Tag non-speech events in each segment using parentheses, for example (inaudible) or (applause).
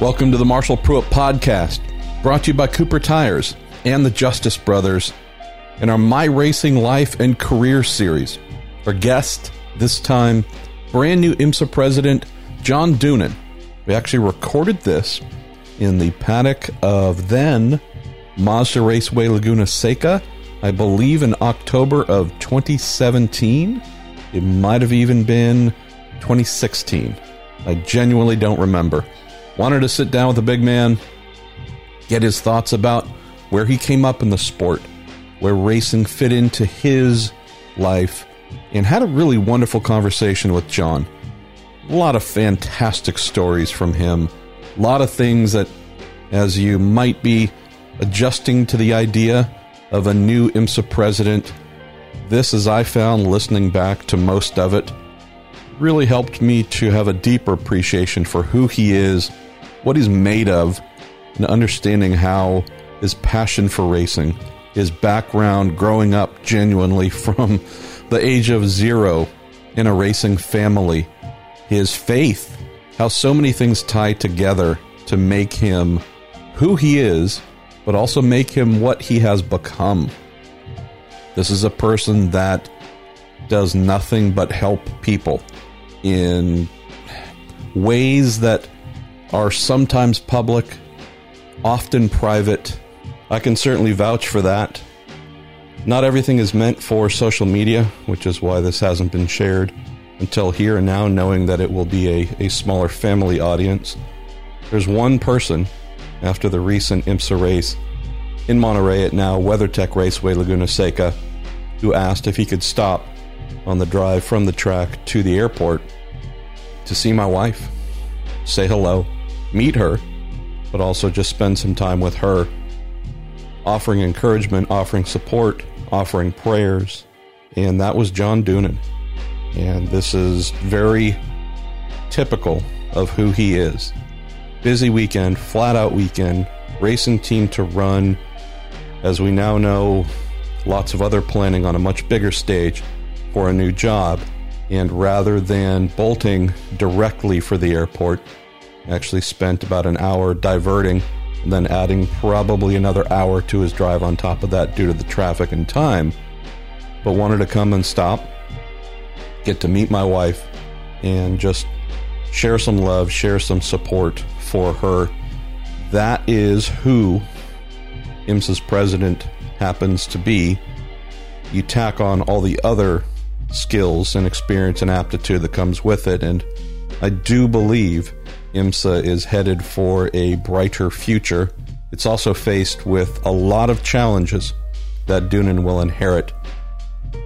Welcome to the Marshall Pruett Podcast, brought to you by Cooper Tires and the Justice Brothers in our My Racing Life and Career series. Our guest this time, brand new IMSA president John Doonan. We actually recorded this in the paddock of then Mazda Raceway Laguna Seca, I believe in October of 2017. It might have even been 2016. I genuinely don't remember. Wanted to sit down with the big man, get his thoughts about where he came up in the sport, where racing fit into his life, and had a really wonderful conversation with John. A lot of fantastic stories from him. A lot of things that, as you might be adjusting to the idea of a new IMSA president, this, as I found listening back to most of it, really helped me to have a deeper appreciation for who he is, what he's made of, and understanding how his passion for racing, his background growing up genuinely (laughs) from the age of zero in a racing family, his faith, how so many things tie together to make him who he is, but also make him what he has become. This is a person that does nothing but help people in ways that are sometimes public, often private. I can certainly vouch for that. Not everything is meant for social media, which is why this hasn't been shared until here and now, knowing that it will be a, a smaller family audience. There's one person after the recent IMSA race in Monterey at now WeatherTech Raceway Laguna Seca who asked if he could stop on the drive from the track to the airport to see my wife, say hello, meet her, but also just spend some time with her, offering encouragement, offering support, offering prayers. And that was John Doonan. And this is very typical of who he is. Busy weekend, flat out weekend, racing team to run. As we now know, lots of other planning on a much bigger stage for a new job. And rather than bolting directly for the airport, actually spent about an hour diverting, and then adding probably another hour to his drive on top of that due to the traffic and time. But wanted to come and stop, get to meet my wife, and just share some love, share some support for her. That is who IMSA's president happens to be. You tack on all the other skills and experience and aptitude that comes with it, and I do believe IMSA is headed for a brighter future. It's also faced with a lot of challenges that Doonan will inherit.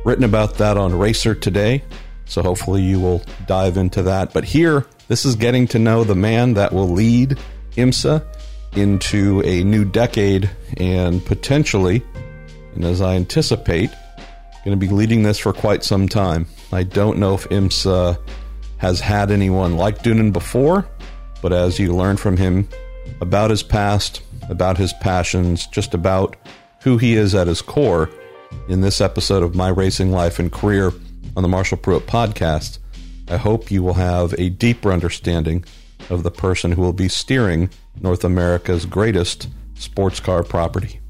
Written about that on Racer today, so hopefully you will dive into that. But here, this is getting to know the man that will lead IMSA into a new decade and potentially, and as I anticipate, going to be leading this for quite some time. I don't know if IMSA has had anyone like Doonan before, but as you learn from him about his past, about his passions, just about who he is at his core in this episode of My Racing Life and Career on the Marshall Pruett podcast, I hope you will have a deeper understanding of the person who will be steering North America's greatest sports car property.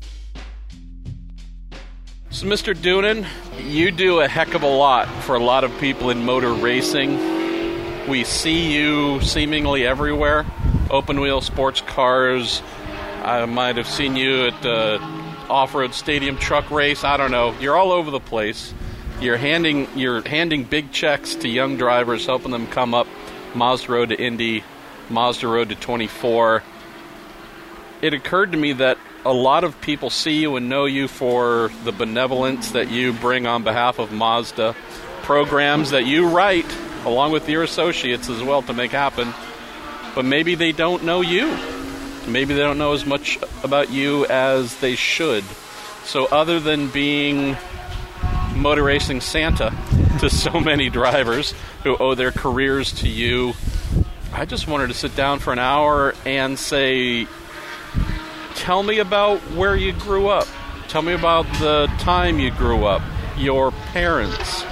So, Mr. Doonan, you do a heck of a lot for a lot of people in motor racing. We see you seemingly everywhere open wheel sports cars. I might have seen you at the off road stadium truck race. I don't know. You're all over the place. You're handing you're handing big checks to young drivers, helping them come up Mazda Road to Indy, Mazda Road to 24. It occurred to me that a lot of people see you and know you for the benevolence that you bring on behalf of Mazda, programs that you write along with your associates as well to make happen. But maybe they don't know you. Maybe they don't know as much about you as they should. So, other than being motor racing Santa (laughs) to so many drivers who owe their careers to you, I just wanted to sit down for an hour and say, tell me about where you grew up. Tell me about the time you grew up, your parents.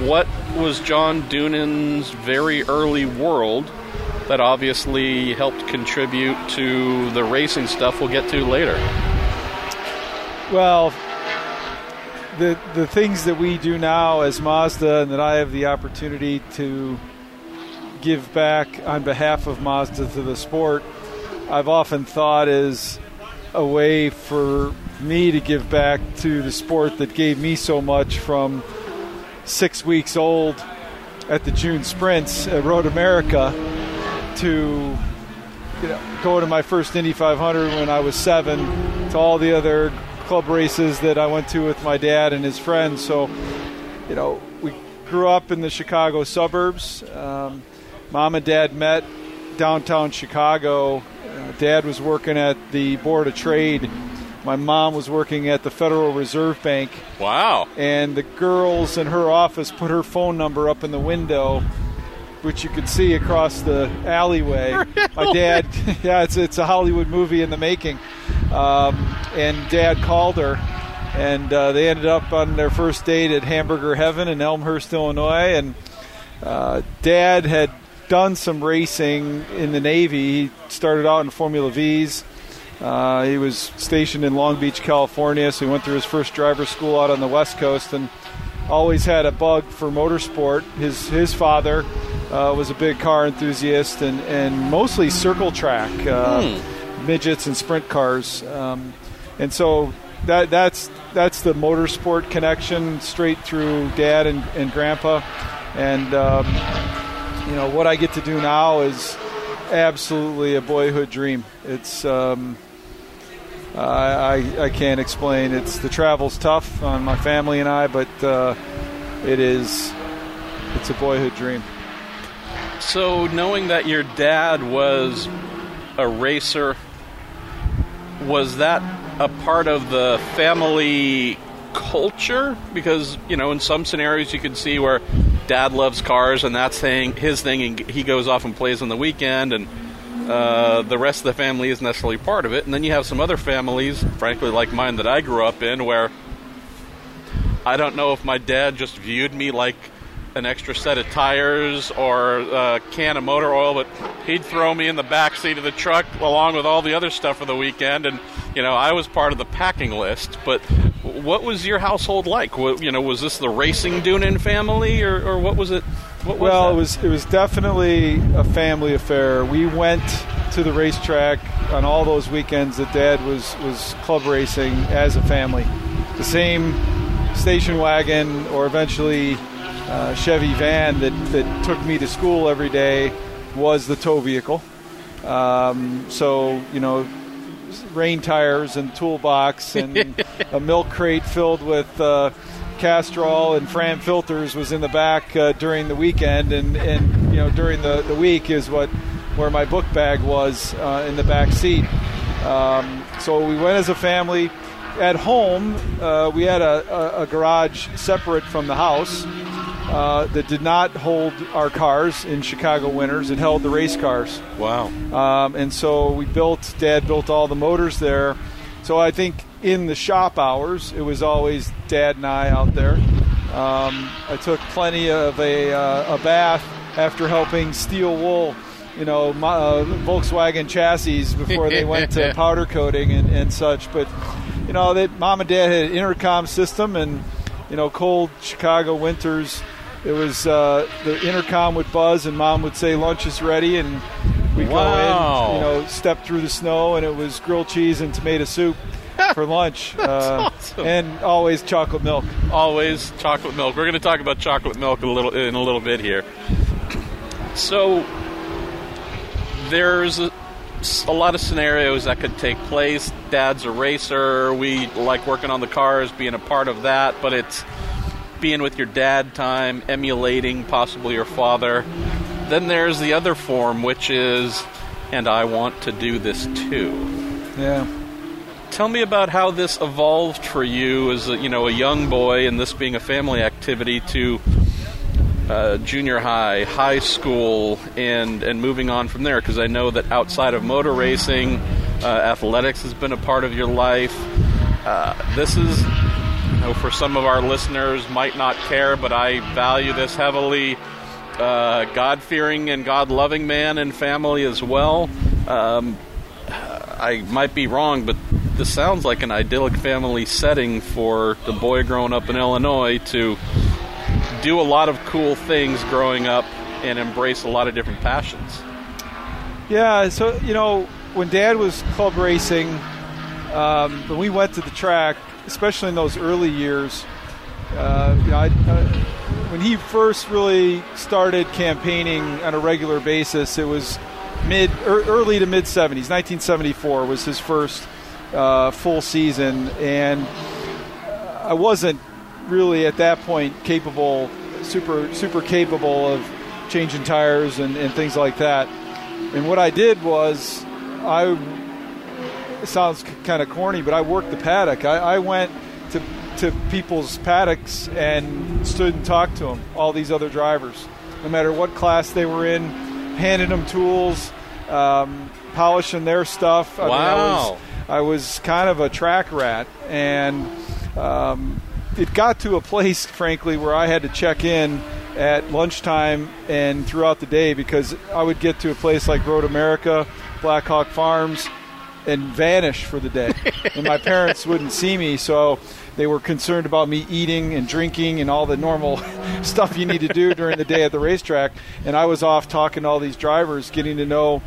What was John Doonan's very early world? that obviously helped contribute to the racing stuff we'll get to later. Well, the the things that we do now as Mazda and that I have the opportunity to give back on behalf of Mazda to the sport, I've often thought is a way for me to give back to the sport that gave me so much from six weeks old at the June sprints at Road America to you know, go to my first Indy 500 when I was seven to all the other club races that I went to with my dad and his friends. So, you know, we grew up in the Chicago suburbs. Um, mom and dad met downtown Chicago. Uh, dad was working at the Board of Trade. My mom was working at the Federal Reserve Bank. Wow. And the girls in her office put her phone number up in the window which you could see across the alleyway. (laughs) Really? My dad, (laughs) yeah, it's it's a Hollywood movie in the making. Um, and Dad called her, and uh, they ended up on their first date at Hamburger Heaven in Elmhurst, Illinois. And uh, Dad had done some racing in the Navy. He started out in Formula V's. Uh, he was stationed in Long Beach, California, so he went through his first driver school out on the West Coast and always had a bug for motorsport. His his father uh, was a big car enthusiast and, and mostly circle track, uh, Hmm. midgets and sprint cars. Um, and so that that's that's the motorsport connection straight through dad and, and grandpa. And um, you know what I get to do now is absolutely a boyhood dream. It's um, I, I can't explain. It's the travel's tough on my family and I, but uh, it is it's a boyhood dream. So, knowing that your dad was a racer, was that a part of the family culture? Because, you know, in some scenarios you can see where dad loves cars and that's thing, his thing, and he goes off and plays on the weekend, and uh, the rest of the family isn't necessarily part of it. And then you have some other families, frankly, like mine that I grew up in, where I don't know if my dad just viewed me like an extra set of tires or a can of motor oil, but he'd throw me in the back seat of the truck along with all the other stuff for the weekend, and you know I was part of the packing list. But what was your household like? What, you know, was this the racing Doonan family, or, or what was it? What was Well, that? it was it was definitely a family affair. We went to the racetrack on all those weekends that Dad was was club racing as a family. The same station wagon, or eventually uh, Chevy van that that took me to school every day, was the tow vehicle. Um, so you know, rain tires and toolbox and (laughs) a milk crate filled with. Uh, Castrol and Fram filters was in the back uh, during the weekend, and, and you know during the, the week is what where my book bag was uh, in the back seat. Um, so we went as a family. At home, uh, we had a, a, a garage separate from the house uh, that did not hold our cars in Chicago winters. It held the race cars. wow. Um, and so we built, Dad built all the motors there. So I think in the shop hours, it was always Dad and I out there. Um, I took plenty of a, uh, a bath after helping steel wool, you know, my, uh, Volkswagen chassis before they went to (laughs) powder coating and, and such. But, you know, that mom and dad had an intercom system and, you know, cold Chicago winters. It was uh, the intercom would buzz and mom would say lunch is ready and we Wow. go in, you know, step through the snow and it was grilled cheese and tomato soup (laughs) for lunch, uh, awesome. and always chocolate milk. always chocolate milk. We're going to talk about chocolate milk a little in a little bit here. So there's a, a lot of scenarios that could take place. Dad's a racer. We like working on the cars, being a part of that, but it's being with your dad time, emulating possibly your father. Then there's the other form, which is, and I want to do this too. Yeah. Tell me about how this evolved for you as a, you know a young boy, and this being a family activity to uh, junior high, high school, and and moving on from there. Because I know that outside of motor racing, uh, athletics has been a part of your life. Uh, this is, know, for some of our listeners might not care, but I value this heavily. uh, God fearing and God loving man and family as well. Um, I might be wrong, but this sounds like an idyllic family setting for the boy growing up in Illinois to do a lot of cool things growing up and embrace a lot of different passions. Yeah, so you know, when Dad was club racing, um, when we went to the track, especially in those early years, uh, you know, I, uh, when he first really started campaigning on a regular basis, it was mid er, early to mid 70s. 1974 was his first uh, full season, and I wasn't really at that point capable, super super capable of changing tires and, and things like that. And what I did was, I it sounds kind of corny, but I worked the paddock. I, I went to to people's paddocks and stood and talked to them, all these other drivers, no matter what class they were in, handed them tools, um, polishing their stuff. I wow. Mean, I, was, I was kind of a track rat, and um, it got to a place, (laughs) frankly, where I had to check in at lunchtime and throughout the day because I would get to a place like Road America, Blackhawk Farms, and vanish for the day. (laughs) and my parents wouldn't see me, so they were concerned about me eating and drinking and all the normal (laughs) stuff you need to do during the day at the racetrack. And I was off talking to all these drivers, getting to know,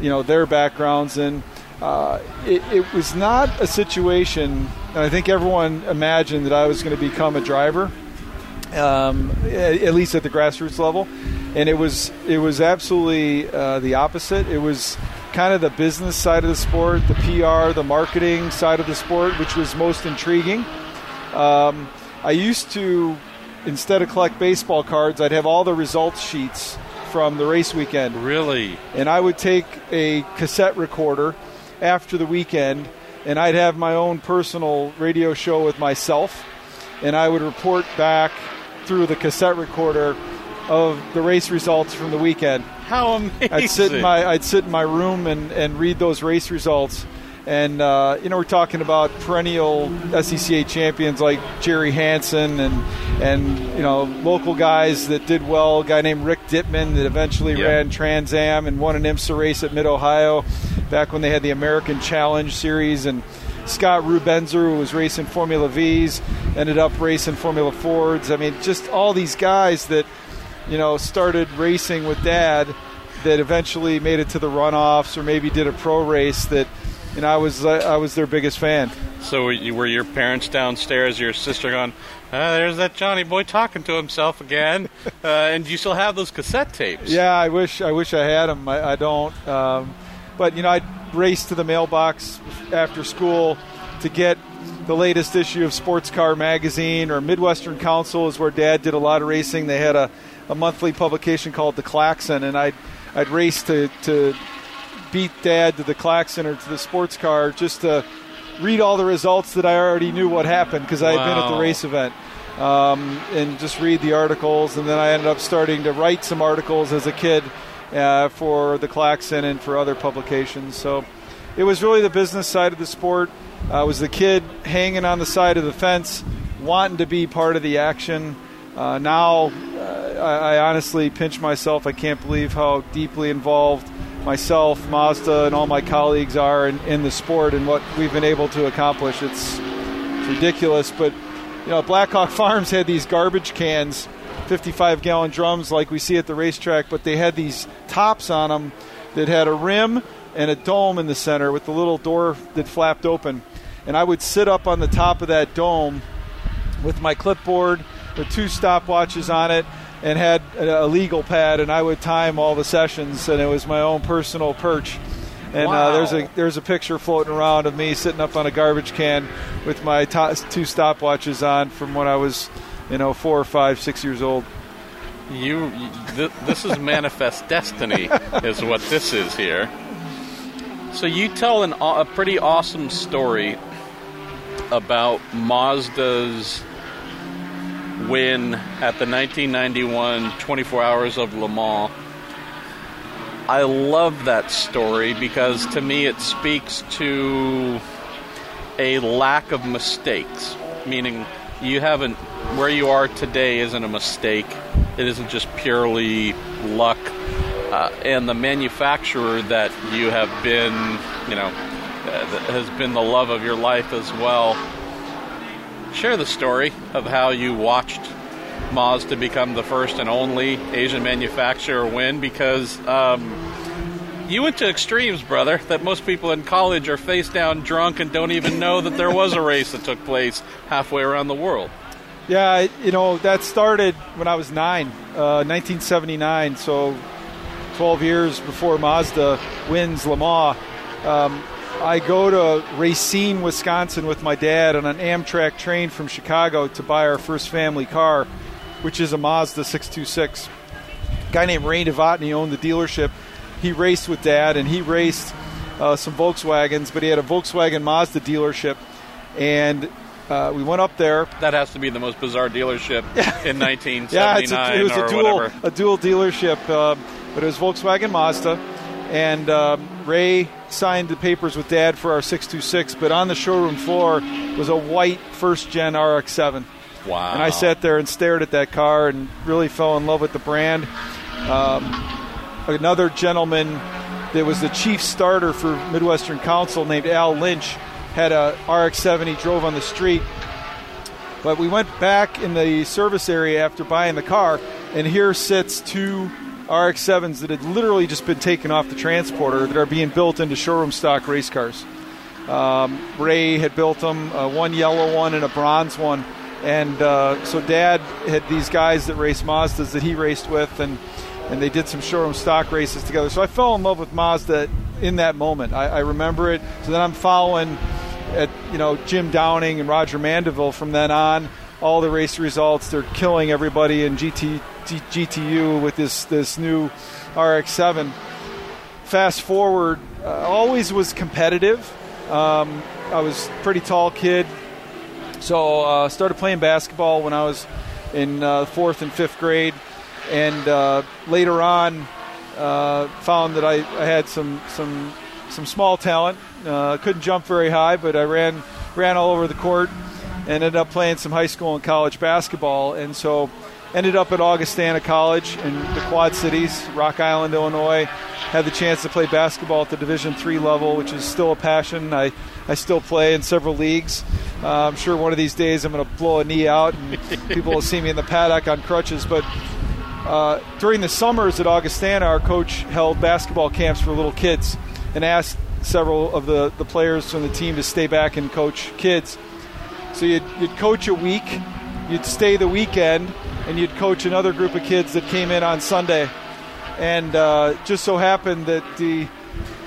you know, their backgrounds. And uh, it, it was not a situation, and I think everyone imagined that I was going to become a driver, um, at, least at the grassroots level. And it was it was absolutely uh, the opposite. It was kind of the business side of the sport, the PR, the marketing side of the sport, which was most intriguing. Um, I used to, instead of collect baseball cards, I'd have all the results sheets from the race weekend. Really? And I would take a cassette recorder after the weekend, and I'd have my own personal radio show with myself, and I would report back through the cassette recorder of the race results from the weekend. How amazing! I'd sit in my I'd sit in my room and, and read those race results and uh, you know we're talking about perennial SCCA champions like Jerry Hansen and and you know local guys that did well. A guy named Rick Dittman that eventually yep. ran Trans Am and won an IMSA race at Mid Ohio back when they had the American Challenge Series and. Scott Rubenzer, who was racing Formula V's, ended up racing Formula Fords. I mean, just all these guys that, you know, started racing with Dad that eventually made it to the runoffs or maybe did a pro race that – and I was uh, I was their biggest fan. So were your parents downstairs? Your sister going, ah, "There's that Johnny boy talking to himself again," (laughs) uh, and you still have those cassette tapes? Yeah, I wish I wish I had them. I, I don't, um, but you know, I'd race to the mailbox after school to get the latest issue of Sports Car Magazine or Midwestern Council is where Dad did a lot of racing. They had a, a monthly publication called The Klaxon, and I'd I'd race to, to beat dad to the klaxon or to the sports car just to read all the results that I already knew what happened because I had wow. been at the race event. Um, and just read the articles, and then I ended up starting to write some articles as a kid uh, for the Klaxon and for other publications. So it was really the business side of the sport. I was the kid hanging on the side of the fence, wanting to be part of the action. Uh, now, uh, I, I honestly pinch myself. I can't believe how deeply involved myself, Mazda, and all my colleagues are in, in the sport and what we've been able to accomplish. It's, it's ridiculous, but you know, Blackhawk (laughs) Farms had these garbage cans, 55 gallon drums like we see at the racetrack, but they had these tops on them that had a rim and a dome in the center with the little door that flapped open. And I would sit up on the top of that dome with my clipboard with two stopwatches on it and had a legal pad, and I would time all the sessions, and it was my own personal perch. And wow. uh, there's a there's a picture floating around of me sitting up on a garbage can with my to- two stopwatches on from when I was, you know, four or five, six years old. You, th- this is manifest destiny, (laughs) is what this is here. So you tell an, a pretty awesome story about Mazda's win at the 1991 24 Hours of Le Mans. I love that story because to me it speaks to a lack of mistakes, meaning you haven't, where you are today isn't a mistake. It isn't just purely luck. Uh, and the manufacturer that you have been, you know, uh, has been the love of your life as well. Share the story of how you watched Mazda become the first and only Asian manufacturer win because um, you went to extremes, brother, that most people in college are face down drunk and don't even know that there was a race that took place halfway around the world. Yeah, you know, that started when I was nine, uh, 1979, so 12 years before Mazda wins Le Mans. Um, I go to Racine, Wisconsin with my dad on an Amtrak train from Chicago to buy our first family car, which is a Mazda 626. A guy named Ray Novotny owned the dealership. He raced with dad and he raced uh, some Volkswagens, but he had a Volkswagen Mazda dealership. And uh, we went up there. That has to be the most bizarre dealership (laughs) in 1979 yeah, a, it was or a dual, whatever. a dual dealership, uh, but it was Volkswagen Mazda. And um, Ray signed the papers with Dad for our 626, but on the showroom floor was a white first gen RX-7. Wow. And I sat there and stared at that car and really fell in love with the brand. Um, another gentleman that was the chief starter for Midwestern Council named Al Lynch had a RX-7 he drove on the street. But we went back in the service area after buying the car, and here sits two RX-7s that had literally just been taken off the transporter that are being built into showroom stock race cars. Um, Ray had built them, uh, one yellow one and a bronze one. And uh, so Dad had these guys that raced Mazdas that he raced with, and and they did some showroom stock races together. So I fell in love with Mazda in that moment. I, I remember it. So then I'm following at you know Jim Downing and Roger Mandeville from then on. All the race results, they're killing everybody in GT, GTU with this this new RX-7. Fast forward, uh, always was competitive. Um, I was pretty tall kid, so uh, started playing basketball when I was in uh, fourth and fifth grade, and uh, later on uh, found that I, I, had some some some small talent. Uh, couldn't jump very high, but I ran ran all over the court, ended up playing some high school and college basketball, and so ended up at Augustana College in the Quad Cities, Rock Island, Illinois. Had the chance to play basketball at the Division three level, which is still a passion. I, I still play in several leagues. Uh, I'm sure one of these days I'm going to blow a knee out and (laughs) people will see me in the paddock on crutches. But uh, during the summers at Augustana, our coach held basketball camps for little kids and asked several of the, the players from the team to stay back and coach kids. So you'd, you'd coach a week, you'd stay the weekend, and you'd coach another group of kids that came in on Sunday. And uh, just so happened that the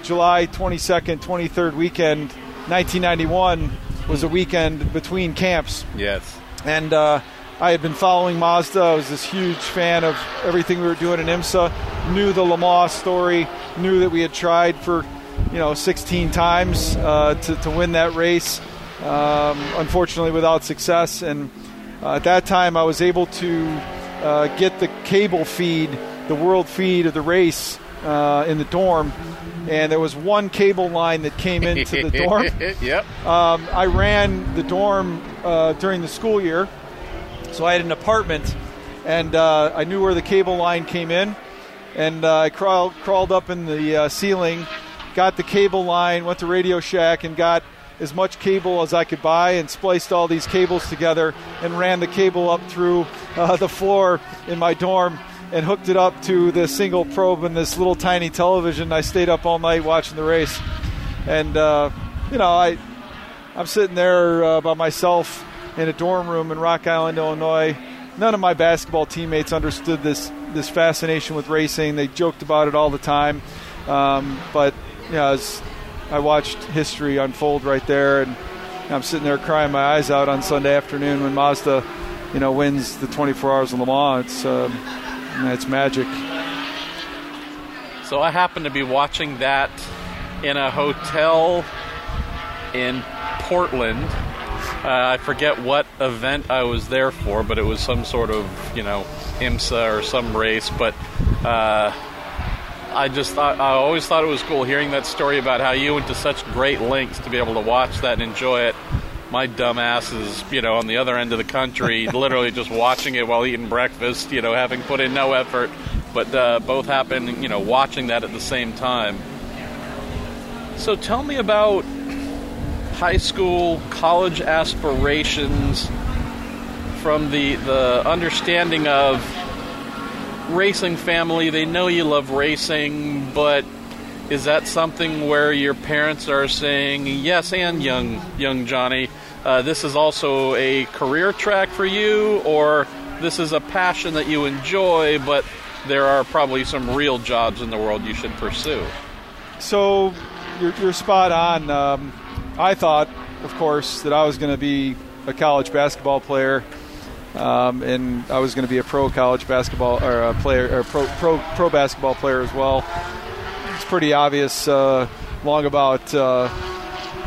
July 22nd, 23rd weekend, 1991, was a weekend between camps. Yes. And uh, I had been following Mazda. I was this huge fan of everything we were doing in IMSA. Knew the Le Mans story. Knew that we had tried for, you know, 16 times uh, to, to win that race. Um, unfortunately, without success. And uh, at that time, I was able to uh, get the cable feed, the world feed of the race uh, in the dorm. And there was one cable line that came into the dorm. (laughs) yep. Um, I ran the dorm uh, during the school year, so I had an apartment, and uh, I knew where the cable line came in, and uh, I crawled crawled up in the uh, ceiling, got the cable line, went to Radio Shack, and got as much cable as I could buy, and spliced all these cables together, and ran the cable up through uh, the floor in my dorm. And hooked it up to the single probe and this little tiny television. I stayed up all night watching the race, and uh, you know, I I'm sitting there uh, by myself in a dorm room in Rock Island, Illinois. None of my basketball teammates understood this this fascination with racing. They joked about it all the time, um, but you know, as I watched history unfold right there, and I'm sitting there crying my eyes out on Sunday afternoon when Mazda, you know, wins the 24 Hours of Le Mans. It's um, it's magic. So I happened to be watching that in a hotel in Portland. Uh, I forget what event I was there for, but it was some sort of, you know, IMSA or some race. But uh, I just thought, I always thought it was cool hearing that story about how you went to such great lengths to be able to watch that and enjoy it my dumb ass is, you know, on the other end of the country, (laughs) literally just watching it while eating breakfast, you know, having put in no effort. But uh, both happen, you know, watching that at the same time. So tell me about high school, college aspirations from the, the understanding of racing family. They know you love racing, but is that something where your parents are saying yes and young young johnny uh, this is also a career track for you or this is a passion that you enjoy but there are probably some real jobs in the world you should pursue so you're, you're spot on um, i thought of course that i was going to be a college basketball player um, and I was going to be a pro college basketball or a player or pro, pro pro basketball player as well it's pretty obvious uh, long about uh,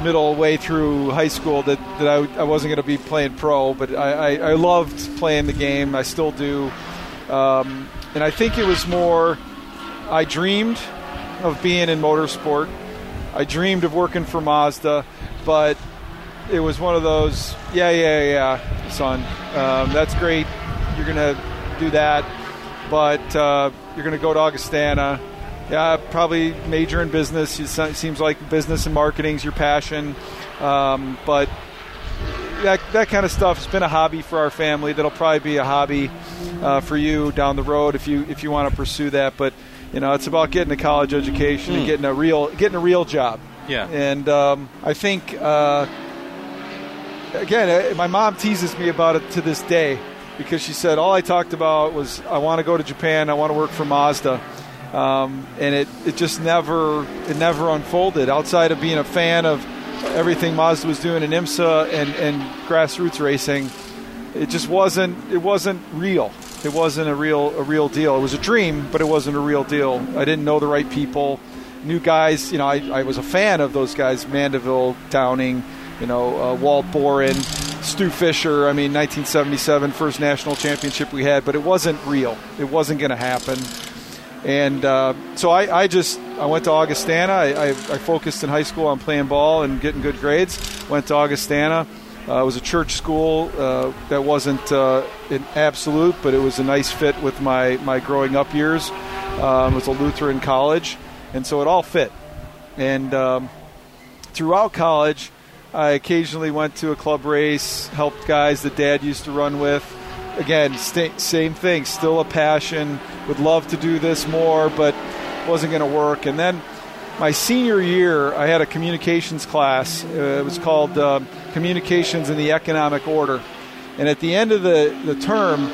middle way through high school that, that I, I wasn't going to be playing pro, but I, I, I, loved playing the game. I still do. Um, and I think it was more, I dreamed of being in motorsport. I dreamed of working for Mazda, but it was one of those, yeah, yeah, yeah, son, um, that's great. You're going to do that, but uh, you're going to go to Augustana yeah, probably major in business. It seems like business and marketing is your passion, um, but that that kind of stuff has been a hobby for our family. That'll probably be a hobby uh, for you down the road if you if you want to pursue that. But you know, it's about getting a college education mm. and hmm. getting a real getting a real job. Yeah, and um, I think uh, again, uh, my mom teases me about it to this day because she said all I talked about was I want to go to Japan, I want to work for Mazda um, and it, it just never it never unfolded outside of being a fan of everything Mazda was doing in IMSA and, and grassroots racing. It just wasn't it wasn't real. It wasn't a real a real deal. It was a dream, but it wasn't a real deal. I didn't know the right people. New guys, you know, I, I was a fan of those guys: Mandeville, Downing, you know, uh, Walt Bohren, Stu Fisher. I mean, 1977 first national championship we had, but it wasn't real. It wasn't going to happen. And uh, so I, I, just I went to Augustana. I, I, I, focused in high school on playing ball and getting good grades. Went to Augustana. Uh, it was a church school uh, that wasn't uh, an absolute, but it was a nice fit with my, my growing up years. Um, it was a Lutheran college, and so it all fit. And um, throughout college, I occasionally went to a club race, helped guys that Dad used to run with again, st- same thing, still a passion. Would love to do this more, but wasn't going to work. And then my senior year, I had a communications class. Uh, it was called uh, Communications in the Economic Order. And at the end of the, the term,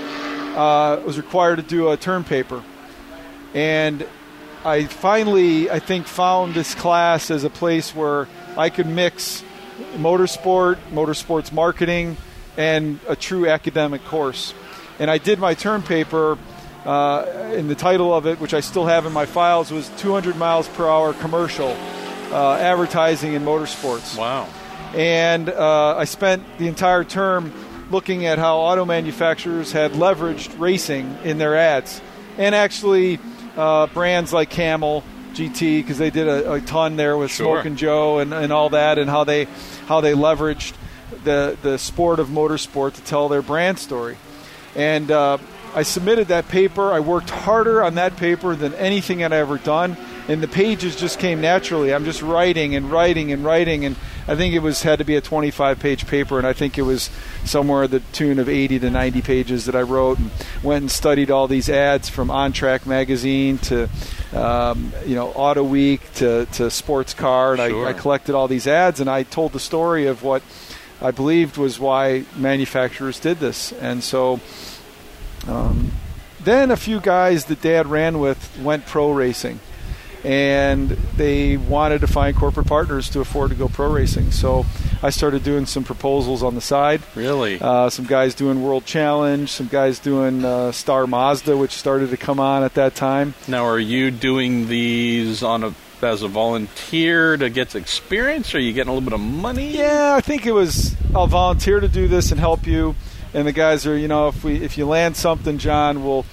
uh, was required to do a term paper. And I finally, I think, found this class as a place where I could mix motorsport, motorsports marketing, and a true academic course. And I did my term paper, uh, and the title of it, which I still have in my files, was 200 miles per hour commercial uh, advertising in motorsports. Wow. And uh, I spent the entire term looking at how auto manufacturers had leveraged racing in their ads. And actually, uh, brands like Camel, GT, because they did a, a, ton there with sure. Smoke and Joe and, and all that, and how they how they leveraged the the sport of motorsport to tell their brand story. And uh, I submitted that paper. I worked harder on that paper than anything I'd ever done, and the pages just came naturally. I'm just writing and writing and writing, and I think it was had to be a 25 page paper, and I think it was somewhere the tune of 80 to 90 pages that I wrote, and went and studied all these ads from On Track magazine to um, you know Auto Week to to Sports Car, and sure. I, I collected all these ads, and I told the story of what I believed was why manufacturers did this. And so um, then a few guys that dad ran with went pro racing. And they wanted to find corporate partners to afford to go pro racing. So I started doing some proposals on the side. Really? Uh, some guys doing World Challenge, some guys doing uh, Star Mazda, which started to come on at that time. Now, are you doing these on a as a volunteer to get experience? Or are you getting a little bit of money? Yeah, I think it was I'll volunteer to do this and help you. And the guys are, you know, if we if you land something, John, we'll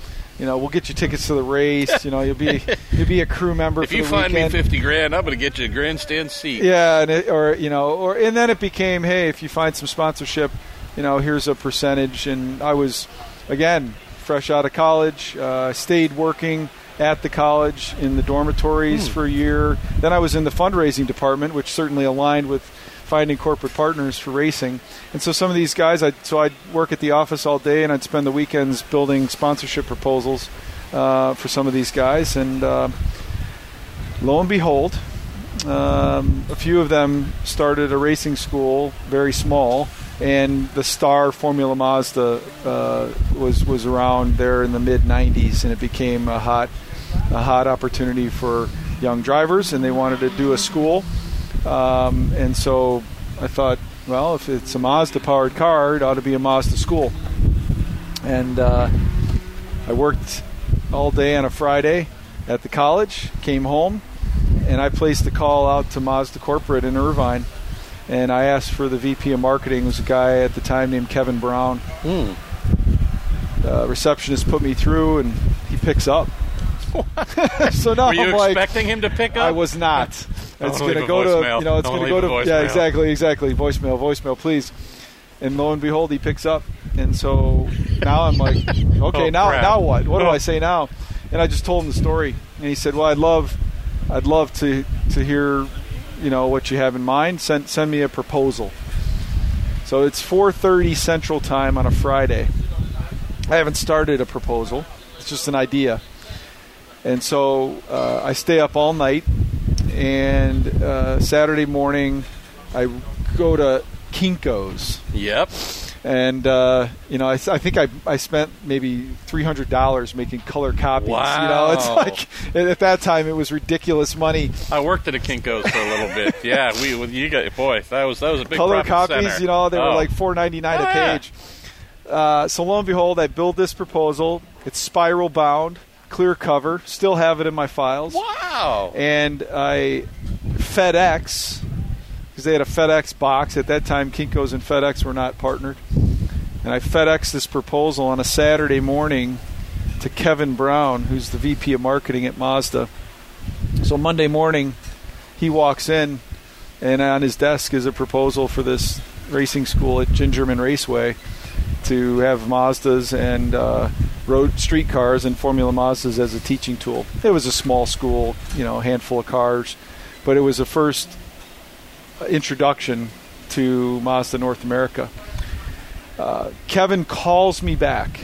you know, we'll get you tickets to the race. You know, you'll be (laughs) you'll be a crew member. If for you the find weekend. me fifty grand, I'm going to get you a grandstand seat. Yeah, and it, or you know, or and then it became, hey, if you find some sponsorship, you know, here's a percentage. And I was, again, fresh out of college, uh, stayed working at the college in the dormitories for a year. Then I was in the fundraising department, which certainly aligned with finding corporate partners for racing. And so some of these guys, I so I'd work at the office all day, and I'd spend the weekends building sponsorship proposals uh, for some of these guys. And uh, lo and behold, um, a few of them started a racing school, very small, and the Star Formula Mazda uh, was was around there in the mid '90s, and it became a hot a hot opportunity for young drivers, and they wanted to do a school, um, and so I thought, well, if it's a Mazda powered car, it ought to be a Mazda school, and uh, I worked all day on a Friday at the college, came home, and I placed a call out to Mazda Corporate in Irvine, and I asked for the VP of Marketing. Was a guy at the time named Kevin Brown. Hmm. Uh, receptionist put me through, and he picks up. (laughs) (laughs) so now Were you I'm like, expecting him to pick up? I was not. It's going to go to you know it's going to go to yeah exactly exactly voicemail voicemail please. And lo and behold, he picks up, and so now I'm like, (laughs) okay, Oh, now crap. now what? What do. I (laughs) say now? And I just told him the story, and he said, well, I'd love, I'd love to to hear, you know, what you have in mind. Send send me a proposal. So it's 4:30 Central Time on a Friday. I haven't started a proposal. It's just an idea. And so uh, I stay up all night, and uh, Saturday morning I go to Kinko's, Yep. and uh, you know I, I think I, I spent maybe three hundred dollars making color copies. Wow. You know, it's (laughs) like at that time it was ridiculous money. I worked at a Kinkos for a little bit. (laughs) Yeah, we you got boy, that was that was a big color copies, center. you know, they were Oh. like four ninety nine Oh, a yeah. page. Uh, so lo and behold, I build this proposal. It's spiral bound, clear cover. Still have it in my files. wow. and I FedEx because they had a FedEx box at that time. Kinkos and FedEx were not partnered, and I FedEx this proposal on a Saturday morning to Kevin Brown, who's the VP of marketing at Mazda. So Monday morning, he walks in, and on his desk is a proposal for this racing school at Gingerman Raceway to have Mazdas and uh, road street cars and Formula Mazdas as a teaching tool. It was a small school, you know, a handful of cars, but it was the first introduction to Mazda North America. Uh, Kevin calls me back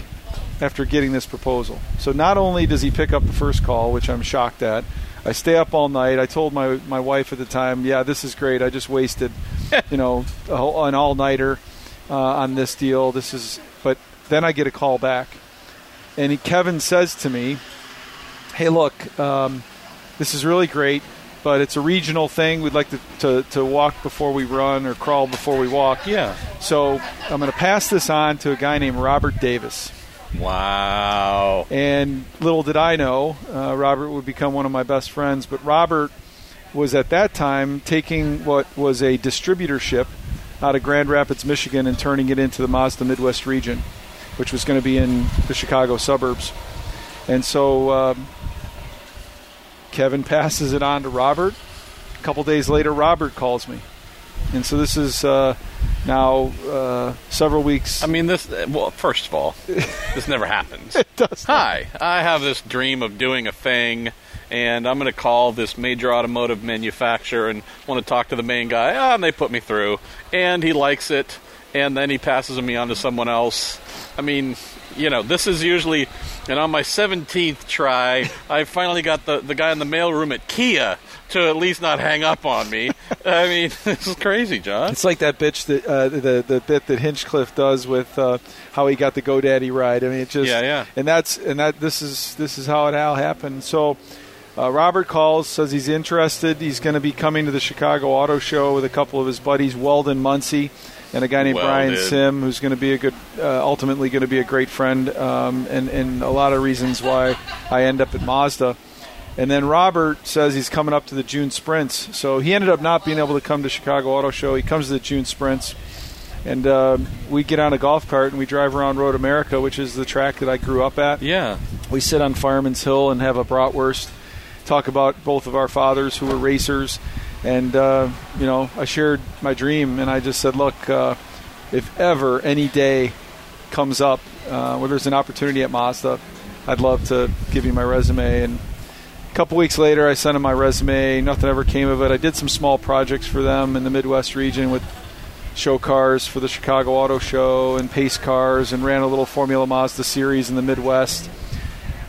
after getting this proposal. So not only does he pick up the first call, which I'm shocked at, I stay up all night. I told my my wife at the time, "Yeah, this is great. I just wasted, (laughs) you know, a an all nighter uh, on this deal. This is." But then I get a call back, and he, Kevin says to me, "Hey, look, um, this is really great, but it's a regional thing. We'd like to, to, to walk before we run or crawl before we walk. Yeah. So I'm going to pass this on to a guy named Robert Davis. Wow. And little did I know, uh, Robert would become one of my best friends. But Robert was at that time taking what was a distributorship out of Grand Rapids, Michigan, and turning it into the Mazda Midwest region, which was going to be in the Chicago suburbs. And so um, Kevin (laughs) passes it on to Robert. A couple days later, Robert calls me. And so this is uh, now uh, several weeks. I mean, this. Well, first of all, (laughs) this never happens. it does not- Hi, I have this dream of doing a thing, and I'm going to call this major automotive manufacturer and want to talk to the main guy. Ah, and they put me through, and he likes it, and then he passes me on to someone else. I mean, you know, this is usually, and on my 17th try, I finally got the, the guy in the mailroom at Kia to at least not hang up on me. (laughs) I mean, (laughs) this is crazy, John. It's like that bitch that uh, the the bit that Hinchcliffe does with uh, how he got the GoDaddy ride. I mean, it just Yeah, yeah. And that's and that this is this is how it all happened. So. Uh, Robert calls, says he's interested. He's going to be coming to the Chicago Auto Show with a couple of his buddies, Weldon Muncie, and a guy named Brian Weldon. Sim, who's going to be a good, uh, ultimately going to be a great friend, um, and and a lot of reasons why I end up at Mazda. And then Robert says he's coming up to the June sprints. So he ended up not being able to come to Chicago Auto Show. He comes to the June sprints. And uh, we get on a golf cart and we drive around Road America, which is the track that I grew up at. Yeah. we sit on Fireman's Hill and have a bratwurst, talk about both of our fathers who were racers, and uh, you know, I shared my dream, and I just said, look, uh, if ever any day comes up uh, where there's an opportunity at Mazda, I'd love to give you my resume. And a couple weeks later, I sent them my resume. Nothing ever came of it. I did some small projects for them in the Midwest region with show cars for the Chicago Auto Show and pace cars, and ran a little Formula Mazda series in the Midwest.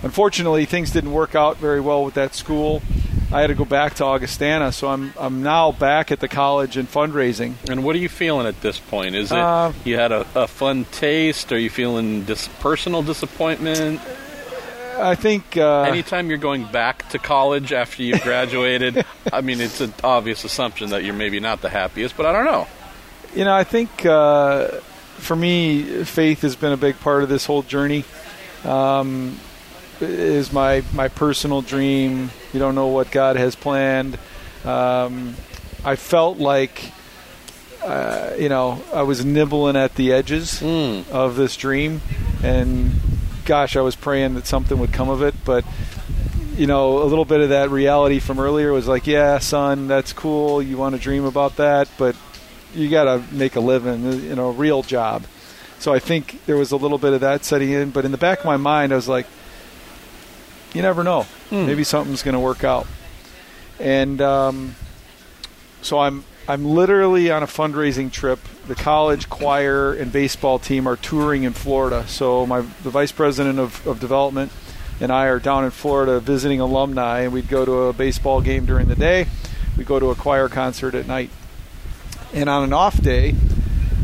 Unfortunately, things didn't work out very well with that school. I had to go back to Augustana, so I'm I'm now back at the college in fundraising. And what are you feeling at this point? Is it Uh, you had a, a fun taste? Are you feeling dis- personal disappointment? I think uh, Anytime you're going back to college after you've graduated, (laughs) I mean, it's an obvious assumption that you're maybe not the happiest, but I don't know. You know, I think uh, for me, faith has been a big part of this whole journey. Um, is my my personal dream. You don't know what God has planned. Um, I felt like, uh, you know, I was nibbling at the edges Mm. of this dream, and gosh, I was praying that something would come of it. But you know, a little bit of that reality from earlier was like, yeah, son, that's cool. You want to dream about that, but you got to make a living, you know, a real job. So I think there was a little bit of that setting in, but in the back of my mind, I was like, you never know. Maybe something's going to work out. And um, so I'm I'm literally on a fundraising trip. The college choir and baseball team are touring in Florida. So my the vice president of, of development and I are down in Florida visiting alumni, and we'd go to a baseball game during the day. We go to a choir concert at night. And on an off day,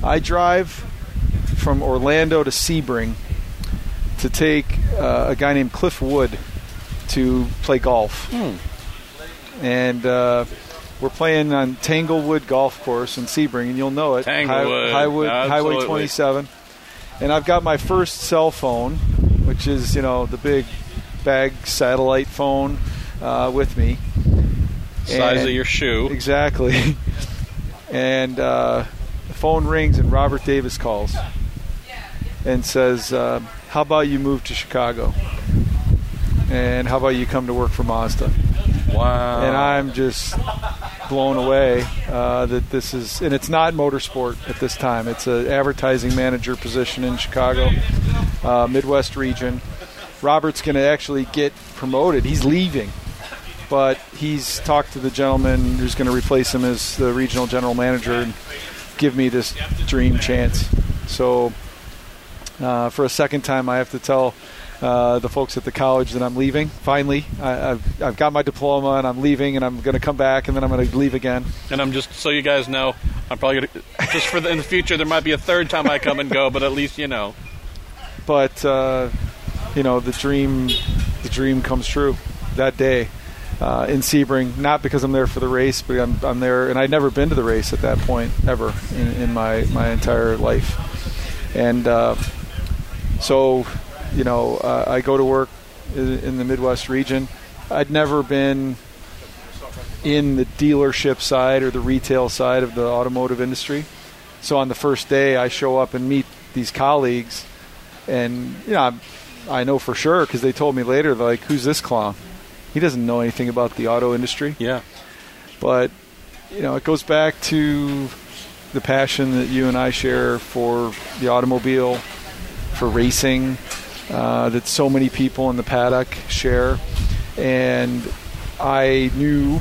I drive from Orlando to Sebring to take uh, a guy named Cliff Wood to play golf. And uh, we're playing on Tanglewood Golf Course in Sebring, and you'll know it. Tanglewood, Highwood, Highway 27. And I've got my first cell phone, which is, you know, the big bag satellite phone uh, with me. Size And- of your shoe. Exactly. (laughs) and uh, the phone rings, and Robert Davis calls and says, uh, "How about you move to Chicago? And how about you come to work for Mazda?" Wow. And I'm just blown away uh, that this is, and it's not motorsport at this time. It's an advertising manager position in Chicago, uh, Midwest region. Robert's going to actually get promoted. He's leaving, but he's talked to the gentleman who's going to replace him as the regional general manager and give me this dream chance. So, uh, for a second time, I have to tell uh, the folks at the college that I'm leaving. Finally, I, I've, I've got my diploma and I'm leaving, and I'm going to come back, and then I'm going to leave again. And I'm just so you guys know, I'm probably gonna just for the, in the future there might be a third time I come and go, but at least you know. But uh, you know, the dream, the dream comes true that day uh, in Sebring. Not because I'm there for the race, but I'm, I'm there, and I'd never been to the race at that point ever in, in my my entire life. And uh, so, you know, uh, I go to work in, in the Midwest region. I'd never been in the dealership side or the retail side of the automotive industry. So on the first day, I show up and meet these colleagues, and you know, I'm, I know for sure because they told me later, like, who's this clown? He doesn't know anything about the auto industry. Yeah. But you know, it goes back to the passion that you and I share for the automobile, for racing, uh, that so many people in the paddock share. And I knew,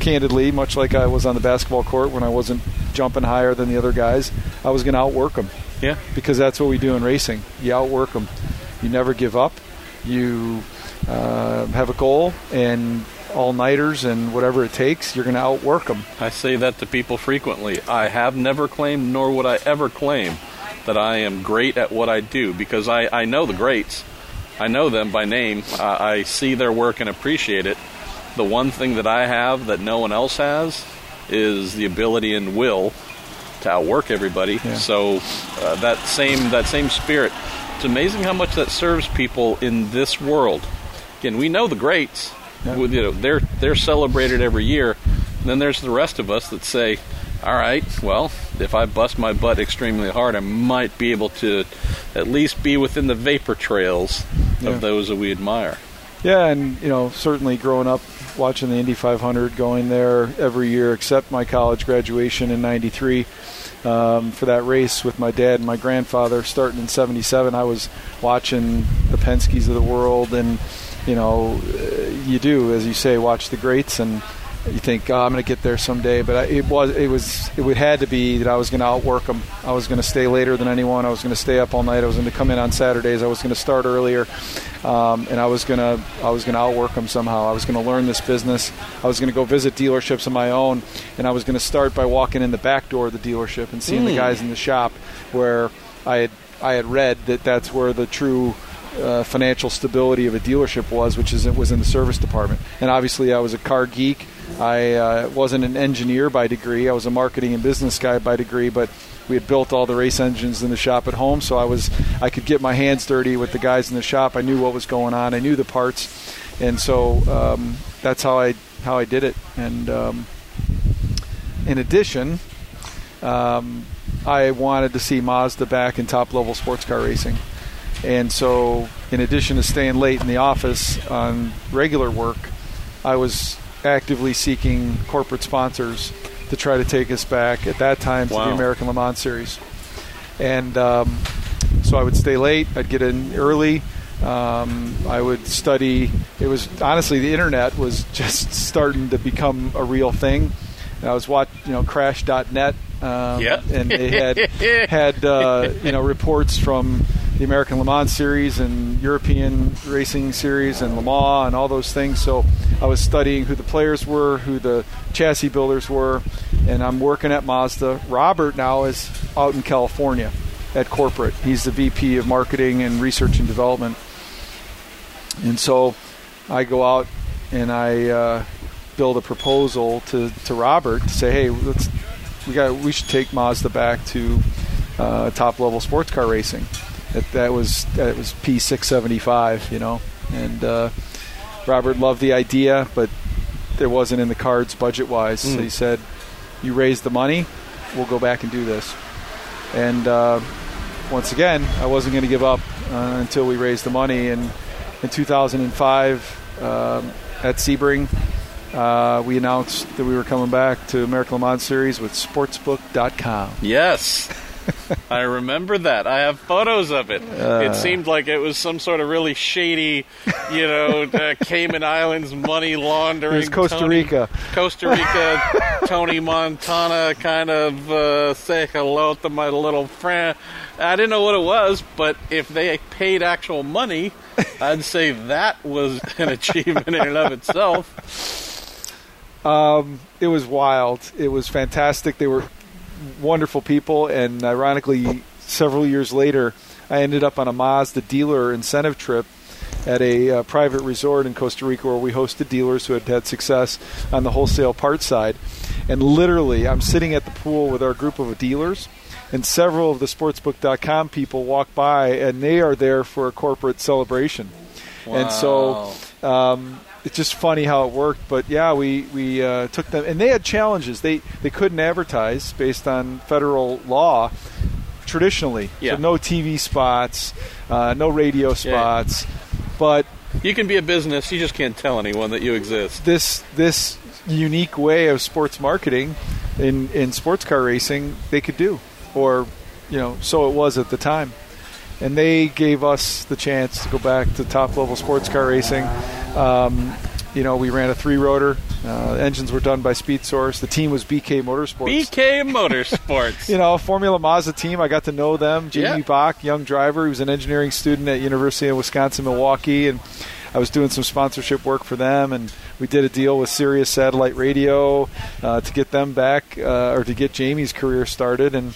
candidly, much like I was on the basketball court when I wasn't jumping higher than the other guys, I was going to outwork them Yeah. because that's what we do in racing. You outwork them. You never give up. You uh, have a goal and all nighters and whatever it takes. You're going to outwork them. I say that to people frequently. I have never claimed, nor would I ever claim, that I am great at what I do because I, I know the greats. I know them by name. I, I see their work and appreciate it. The one thing that I have that no one else has is the ability and will to outwork everybody. Yeah. So uh, that same that same spirit. It's amazing how much that serves people in this world. Again, we know the greats. Yeah. You know, they're they're celebrated every year. And then there's the rest of us that say, "All right, well, if I bust my butt extremely hard, I might be able to at least be within the vapor trails Yeah. of those that we admire. Yeah, and you know, certainly growing up watching the Indy 500, going there every year except my college graduation in '93 um, for that race with my dad and my grandfather. Starting in '77, I was watching the Penske's of the world, and you know, uh, you do as you say, watch the greats and. You think oh, I'm going to get there someday, but I, it was it was it would had to be that I was going to outwork them. I was going to stay later than anyone. I was going to stay up all night. I was going to come in on Saturdays. I was going to start earlier, um, and I was going to I was going to outwork them somehow. I was going to learn this business. I was going to go visit dealerships of my own, and I was going to start by walking in the back door of the dealership and seeing the guys in the shop where I had I had read that that's where the true uh, financial stability of a dealership was, which is it was in the service department. And obviously, I was a car geek. I uh, wasn't an engineer by degree. I was a marketing and business guy by degree, but we had built all the race engines in the shop at home, so I was I could get my hands dirty with the guys in the shop. I knew what was going on. I knew the parts, and so um, that's how I how I did it. And um, in addition, um, I wanted to see Mazda back in top level sports car racing. And so, in addition to staying late in the office on regular work, I was actively seeking corporate sponsors to try to take us back at that time to the American Le Mans Series. And um, so I would stay late, I'd get in early. Um, I would study. It was honestly the internet was (laughs) just starting to become a real thing. And I was watch, you know, Crash.net, um, and they had (laughs) had uh, you know reports from the American Le Mans Series and European Racing Series and Le Mans and all those things. So I was studying who the players were, who the chassis builders were, and I'm working at Mazda. Robert now is out in California at corporate. He's the VP of Marketing and Research and Development. And so I go out and I uh, build a proposal to, to Robert to say, hey, let's we got we should take Mazda back to uh, top level sports car racing. That that was that was P six seventy five, you know, and uh, Robert loved the idea, but there wasn't in the cards budget wise. So he said, "You raise the money, we'll go back and do this." And uh, once again, I wasn't going to give up uh, until we raised the money. And in 2005, um, at Sebring, uh, we announced that we were coming back to American Le Mans Series with Sportsbook.com. Yes. I remember that. I have photos of it. Uh. it seemed like it was some sort of really shady, you know, (laughs) uh, Cayman Islands money laundering. It was Costa Tony- Rica. Costa Rica, (laughs) Tony Montana kind of uh, say hello to my little friend. I didn't know what it was, but if they paid actual money, (laughs) I'd say that was an achievement in and of itself. Um, it was wild. It was fantastic. They were wonderful people, and ironically, several years later, I ended up on a Mazda dealer incentive trip at a uh, private resort in Costa Rica where we hosted dealers who had had success on the wholesale parts side. And literally, I'm sitting at the pool with our group of dealers, and several of the Sportsbook.com people walk by, and they are there for a corporate celebration. And so um, it's just funny how it worked. But yeah, we we uh, took them, and they had challenges. They they couldn't advertise based on federal law traditionally. Yeah. So no TV spots, uh, no radio spots. But You can be a business, you just can't tell anyone that you exist. this this unique way of sports marketing in in sports car racing they could do, or you know, so it was at the time. And they gave us the chance to go back to top level sports car racing. Um, you know, we ran a three rotor. Uh, engines were done by Speed Source. The team was BK Motorsports. BK Motorsports. (laughs) you know, Formula Mazda team. I got to know them. Jamie Yeah. Bach, young driver, he was an engineering student at University of Wisconsin Milwaukee, and I was doing some sponsorship work for them. And we did a deal with Sirius Satellite Radio uh, to get them back, uh, or to get Jamie's career started. And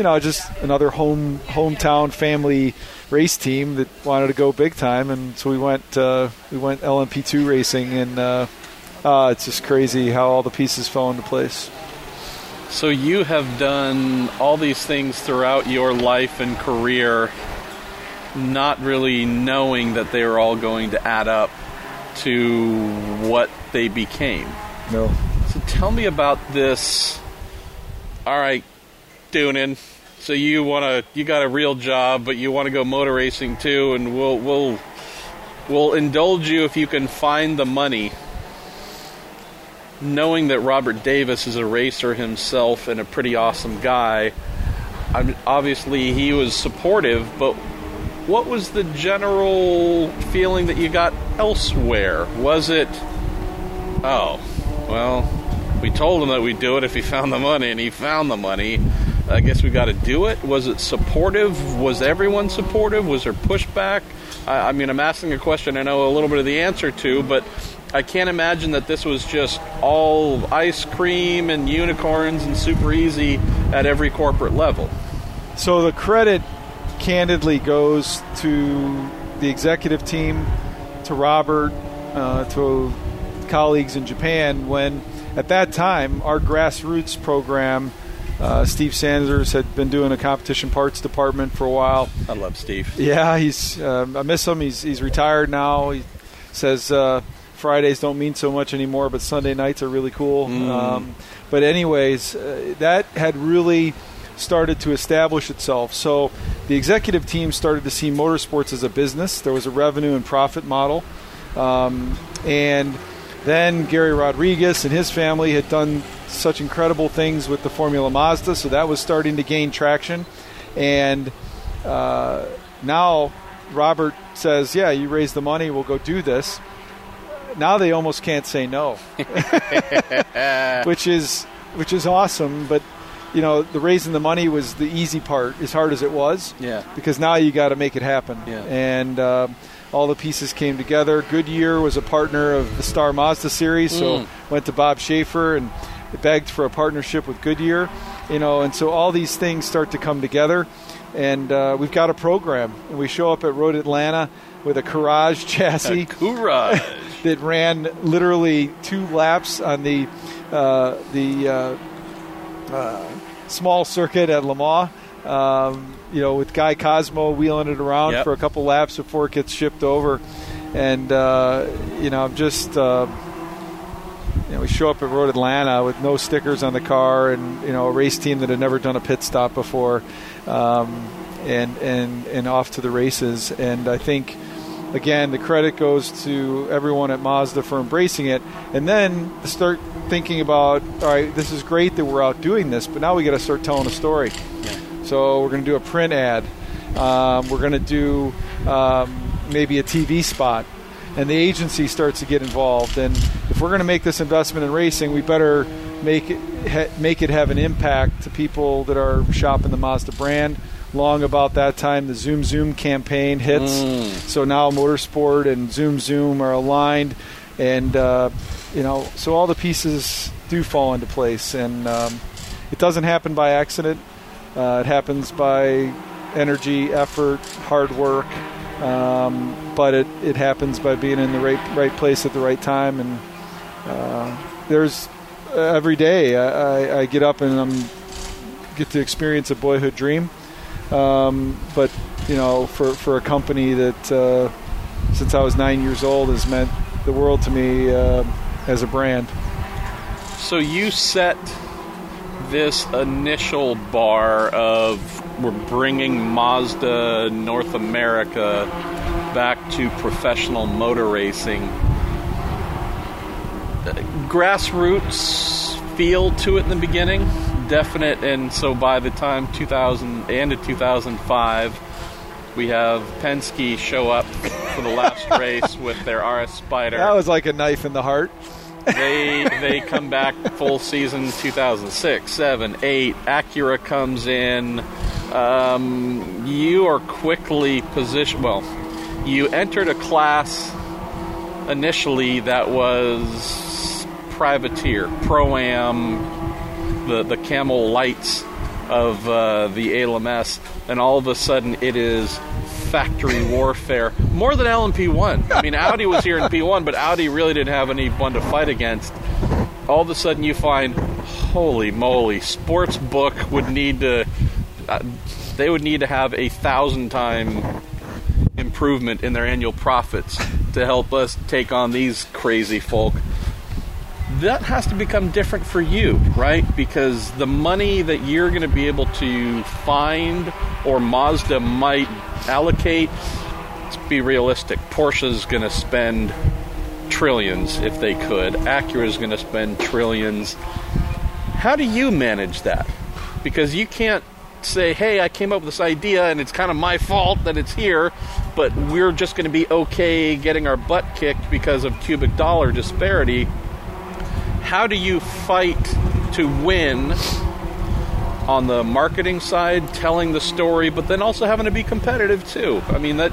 you know, just another home hometown family race team that wanted to go big time, and so we went uh, we went LMP2 racing, and uh, uh, it's just crazy how all the pieces fell into place. So you have done all these things throughout your life and career, not really knowing that they were all going to add up to what they became. No. So tell me about this. All right, Doonan. So you want to you got a real job, but you want to go motor racing too, and we'll we'll we'll indulge you if you can find the money. Knowing that Robert Davis is a racer himself and a pretty awesome guy, I'm, obviously he was supportive, but what was the general feeling that you got elsewhere? Was it, oh, well, we told him that we'd do it if he found the money, and he found the money. I guess we got to do it. Was it supportive? Was everyone supportive? Was there pushback? I, I mean, I'm asking a question I know a little bit of the answer to, but I can't imagine that this was just all ice cream and unicorns and super easy at every corporate level. So the credit candidly goes to the executive team, to Robert, uh, to colleagues in Japan when at that time our grassroots program uh, Steve Sanders had been doing a competition parts department for a while. I love Steve. Yeah, he's. Uh, I miss him. He's he's retired now. He says uh, Fridays don't mean so much anymore, but Sunday nights are really cool. Mm. Um, but anyways, uh, that had really started to establish itself. So the executive team started to see motorsports as a business. There was a revenue and profit model, um, and then Gary Rodriguez and his family had done such incredible things with the Formula Mazda, so that was starting to gain traction. And uh, now Robert says, "Yeah, you raise the money, we'll go do this." Now they almost can't say no, (laughs) which is which is awesome. But you know, the raising the money was the easy part, as hard as it was. Yeah. Because now you got to make it happen. Yeah. And uh, all the pieces came together. Goodyear was a partner of the Star Mazda series, so Mm. went to Bob Schaefer and begged for a partnership with Goodyear. You know, and so all these things start to come together, and uh, we've got a program. And we show up at Road Atlanta with a Courage chassis Courage. (laughs) that ran literally two laps on the uh, the uh, uh, small circuit at Le Mans. Um, you know, with Guy Cosmo wheeling it around Yep. for a couple laps before it gets shipped over, and uh, you know, I'm just. Uh, you know, we show up at Road Atlanta with no stickers on the car, and you know, a race team that had never done a pit stop before, um, and and and off to the races. And I think again, the credit goes to everyone at Mazda for embracing it, and then start thinking about, all right, this is great that we're out doing this, but now we got to start telling a story. So we're going to do a print ad. Um, we're going to do um, maybe a TV spot, and the agency starts to get involved. And if we're going to make this investment in racing, we better make it ha- make it have an impact to people that are shopping the Mazda brand. Long about that time, the Zoom Zoom campaign hits. So now Motorsport and Zoom Zoom are aligned, and uh, you know, so all the pieces do fall into place, and um, it doesn't happen by accident. Uh, it happens by energy, effort, hard work, um, but it, it happens by being in the right right place at the right time. And uh, there's every day I, I, I get up and I'm get to experience a boyhood dream. Um, but you know, for for a company that uh, since I was nine years old has meant the world to me uh, as a brand. So you set this initial bar of we're bringing Mazda North America back to professional motor racing. Grassroots feel to it in the beginning, definite, and so by the time 2000 and to 2005, we have Penske show up for the last (laughs) race with their RS Spider. That was like a knife in the heart. they they come back full season 2006 7 8 acura comes in. Um, you are quickly positioned well you entered a class initially that was privateer pro-am the, the camel lights of uh, the ALMS and all of a sudden it is factory warfare more than LMP1. I mean, Audi was here in P1, but Audi really didn't have anyone to fight against. All of a sudden, you find, holy moly, sports book would need to, uh, they would need to have a thousand time improvement in their annual profits to help us take on these crazy folk. That has to become different for you, right? Because the money that you're going to be able to find or Mazda might allocate let's be realistic. Porsche's going to spend trillions if they could. Acura's going to spend trillions. How do you manage that? Because you can't say, hey, I came up with this idea and it's kind of my fault that it's here, but we're just going to be okay getting our butt kicked because of cubic dollar disparity. How do you fight to win on the marketing side, telling the story, but then also having to be competitive too? I mean, that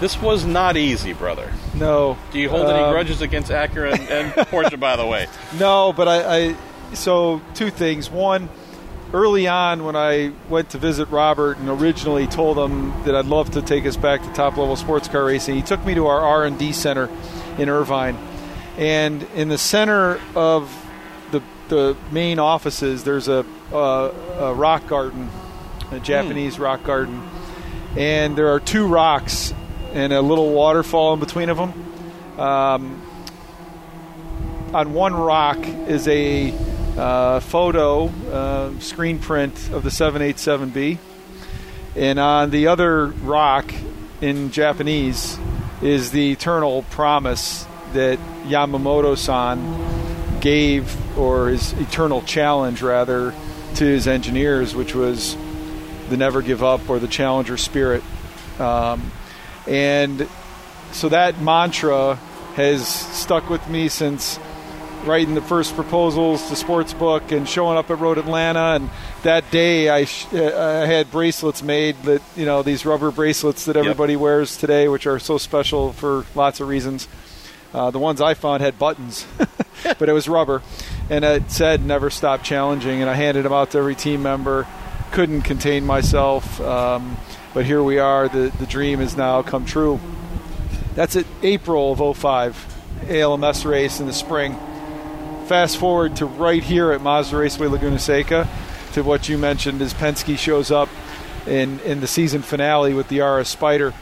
this was not easy, brother. No. Do you hold Um, any grudges against Acura and, and (laughs) Porsche, by the way? No, but I, I so two things. One, early on when I went to visit Robert and originally told him that I'd love to take us back to top level sports car racing, he took me to our R and D center in Irvine, and in the center of the the main offices, there's a, a, a rock garden, a Japanese rock garden, and there are two rocks and a little waterfall in between of them. Um, on one rock is a uh, photo uh, screen print of the 787B, and on the other rock in Japanese is the eternal promise that Yamamoto-san gave, or his eternal challenge rather, to his engineers, which was the never give up or the challenger spirit. Um, and so that mantra has stuck with me since writing the first proposals to sports book and showing up at Road Atlanta. And that day, I, sh- uh, I had bracelets made that you know these rubber bracelets that everybody wears today, which are so special for lots of reasons. Uh, the ones I found had buttons, (laughs) but it was rubber, and it said "Never stop challenging." And I handed them out to every team member. Couldn't contain myself, um, but here we are. The the dream has now come true. That's it. April of 05, ALMS race in the spring fast forward to right here at Mazda Raceway Laguna Seca to what you mentioned as Penske shows up in, in the season finale with the RS Spider.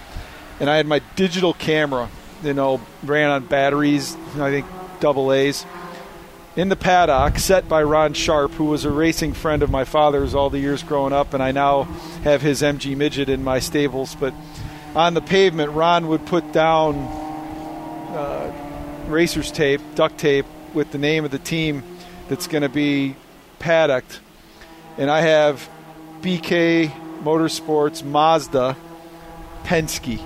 And I had my digital camera, you know, ran on batteries, I think double A's, in the paddock, set by Ron Sharp, who was a racing friend of my father's all the years growing up, and I now have his MG Midget in my stables. But on the pavement, Ron would put down uh, racer's tape, duct tape, with the name of the team that's going to be paddocked. And I have BK Motorsports Mazda Penske.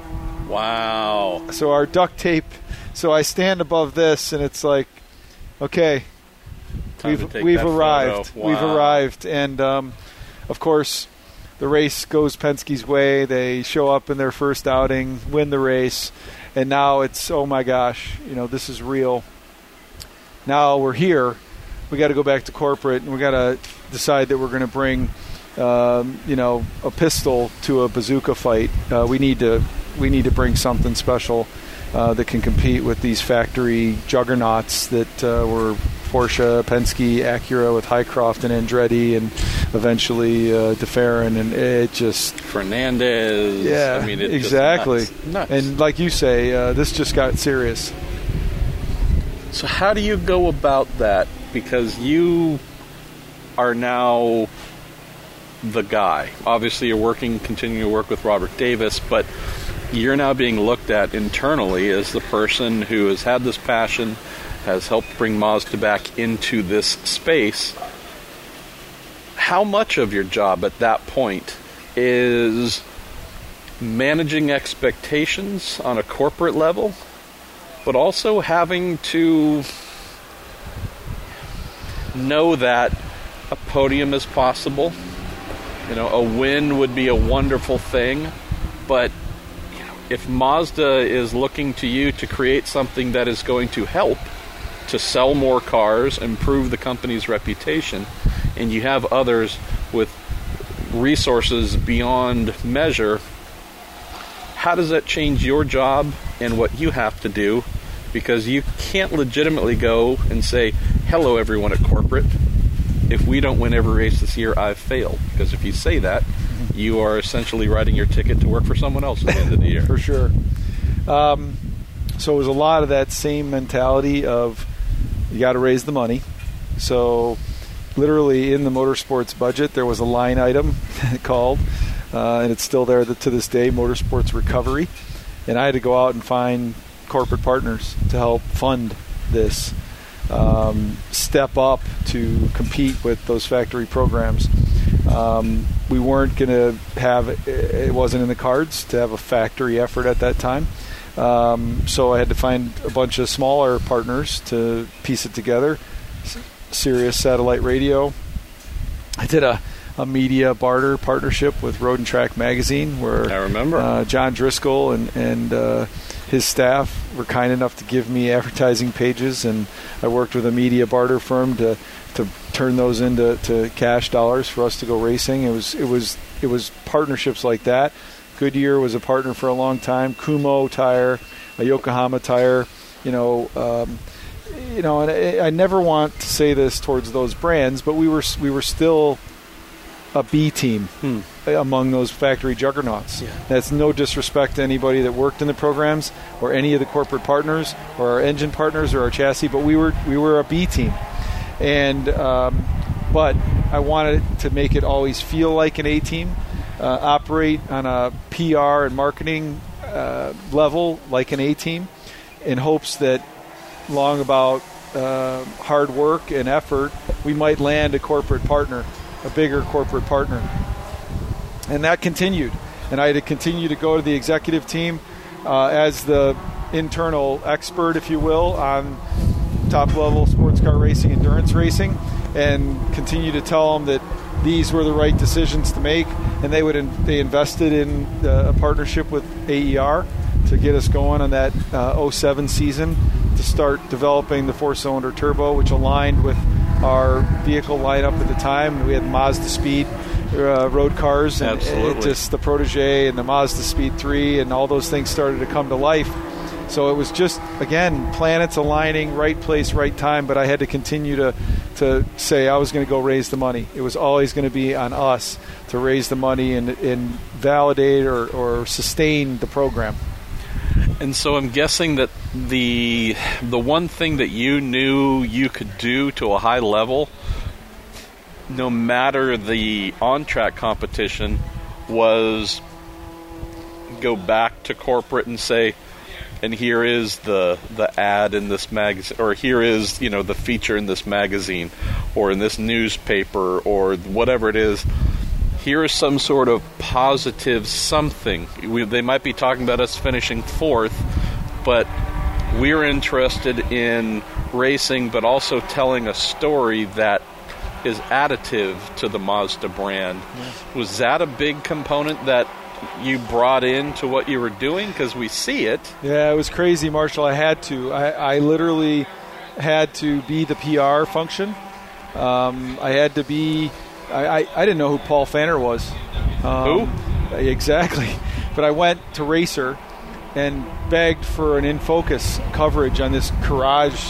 Wow. So our duct tape. So I stand above this, and it's like, okay, Time we've we've arrived. photo. We've arrived, and um, of course, the race goes Penske's way. They show up in their first outing, win the race, and now it's oh my gosh, you know this is real. Now we're here. We got to go back to corporate, and we got to decide that we're going to bring, um, you know, a pistol to a bazooka fight. Uh, we need to we need to bring something special uh, that can compete with these factory juggernauts that uh, were Porsche, Penske, Acura with Highcroft and Andretti, and eventually uh, de Ferran, and it just Fernandez. yeah, I mean, exactly. nuts. Nuts. And like you say, uh, this just got serious. So how do you go about that? Because you are now the guy. Obviously, you're working, continuing to work with Robert Davis, but you're now being looked at internally as the person who has had this passion, has helped bring Mazda back into this space. How much of your job at that point is managing expectations on a corporate level but also having to know that a podium is possible. You know, a win would be a wonderful thing, but if Mazda is looking to you to create something that is going to help to sell more cars, improve the company's reputation, and you have others with resources beyond measure, how does that change your job and what you have to do? Because you can't legitimately go and say, hello, everyone at corporate. If we don't win every race this year, I've failed. Because if you say that, you are essentially writing your ticket to work for someone else at the end of the year. (laughs) for sure. Um, so it was a lot of that same mentality of you got to raise the money. So literally in the motorsports budget, there was a line item (laughs) called, uh, and it's still there to this day, motorsports recovery. and I had to go out and find corporate partners to help fund this um, step up to compete with those factory programs. Um, we weren't going to have it wasn't in the cards to have a factory effort at that time. Um, so I had to find a bunch of smaller partners to piece it together. Sirius Satellite Radio. I did a, a media barter partnership with Road and Track Magazine, where I remember uh, John Driscoll and and uh, his staff were kind enough to give me advertising pages, and I worked with a media barter firm to to turn those into to cash dollars for us to go racing. It was it was it was partnerships like that. Goodyear was a partner for a long time. Kumho Tire, a Yokohama Tire, you know. Um, you know, and I, I never want to say this towards those brands, but we were we were still a B team Hmm. among those factory juggernauts. Yeah. That's no disrespect to anybody that worked in the programs or any of the corporate partners or our engine partners or our chassis, but we were we were a B team, and um, but I wanted to make it always feel like an A team, uh, operate on a PR and marketing uh, level like an A team, in hopes that long about uh, hard work and effort, we might land a corporate partner, a bigger corporate partner. And that continued. And I had to continue to go to the executive team uh, as the internal expert, if you will, on top level sports car racing, endurance racing, and continue to tell them that these were the right decisions to make. And they would in, they invested in uh, a partnership with AER to get us going on that uh, 07 season to start developing the four-cylinder turbo, which aligned with our vehicle lineup at the time. We had Mazda Speed uh, road cars, and Absolutely. it just the Protege and the Mazda Speed 3, and all those things started to come to life. So it was just again planets aligning, right place, right time. But I had to continue to to say I was going to go raise the money. It was always going to be on us to raise the money and, and validate or, or sustain the program. And so I'm guessing that the the one thing that you knew you could do to a high level, no matter the on track competition, was go back to corporate and say, and here is the the ad in this magazine, or here is you know the feature in this magazine, or in this newspaper, or whatever it is. Here is some sort of positive something. We, they might be talking about us finishing fourth, but we're interested in racing, but also telling a story that is additive to the Mazda brand. Was that a big component that you brought into what you were doing? Because we see it. Yeah, it was crazy, Marshall. I had to. I, I literally had to be the PR function. Um, I had to be. I, I, I didn't know who Paul Pfanner was. Um, Who? Exactly. (laughs) But I went to Racer and begged for an in focus coverage on this Courage,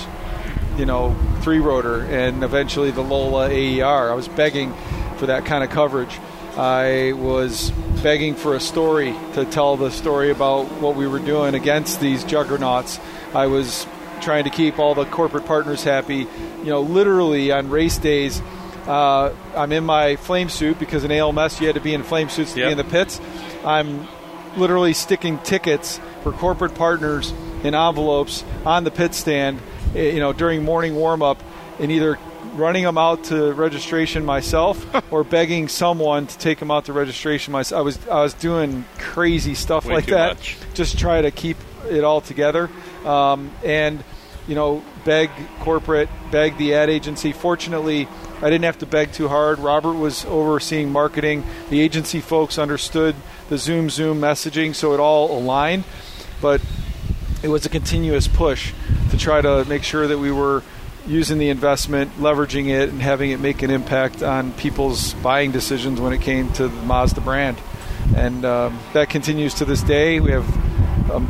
you know, three rotor, and eventually the Lola AER. I was begging for that kind of coverage. I was begging for a story to tell the story about what we were doing against these juggernauts. I was trying to keep all the corporate partners happy. You know, literally on race days, uh, I'm in my flame suit because in ALMS you had to be in flame suits to Yep. be in the pits. I'm literally sticking tickets for corporate partners in envelopes on the pit stand, eh, you know, during morning warm up, and either running them out to registration myself (laughs) or begging someone to take them out to registration myself. I was I was doing crazy stuff Way like that, much. just try to keep it all together, um, and you know, beg corporate, beg the ad agency. Fortunately, I didn't have to beg too hard. Robert was overseeing marketing. The agency folks understood the Zoom Zoom messaging, so it all aligned. But it was a continuous push to try to make sure that we were using the investment, leveraging it, and having it make an impact on people's buying decisions when it came to the Mazda brand. And um, that continues to this day. We have a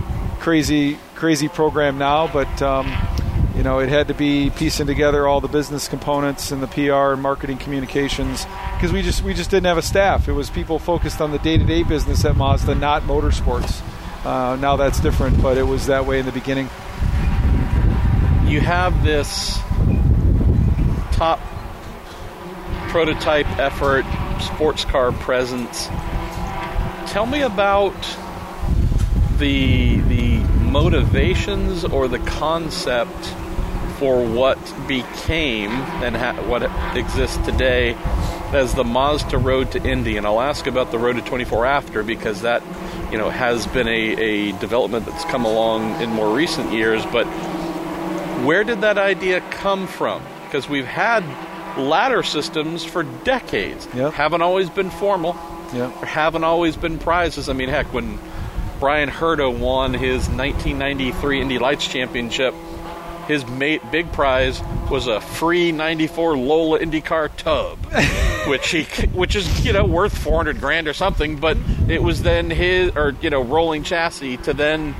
crazy, crazy program now, but um, you know it had to be piecing together all the business components and the PR and marketing communications because we just we just didn't have a staff. It was people focused on the day-to-day business at Mazda, not motorsports. Uh, now that's different, but it was that way in the beginning. You have this top prototype effort, sports car presence. Tell me about the the motivations or the concept for what became and ha- what exists today as the Mazda Road to Indy. And I'll ask about the Road to 24 after because that, you know, has been a, a development that's come along in more recent years. But where did that idea come from? Because we've had ladder systems for decades. Yep. Haven't always been formal. Yeah. There haven't always been prizes. I mean, heck, when Bryan Herta won his 1993 Indy Lights Championship, his mate, big prize was a free 94 Lola IndyCar tub, (laughs) which he, which is you know worth 400 grand or something. But it was then his or you know rolling chassis to then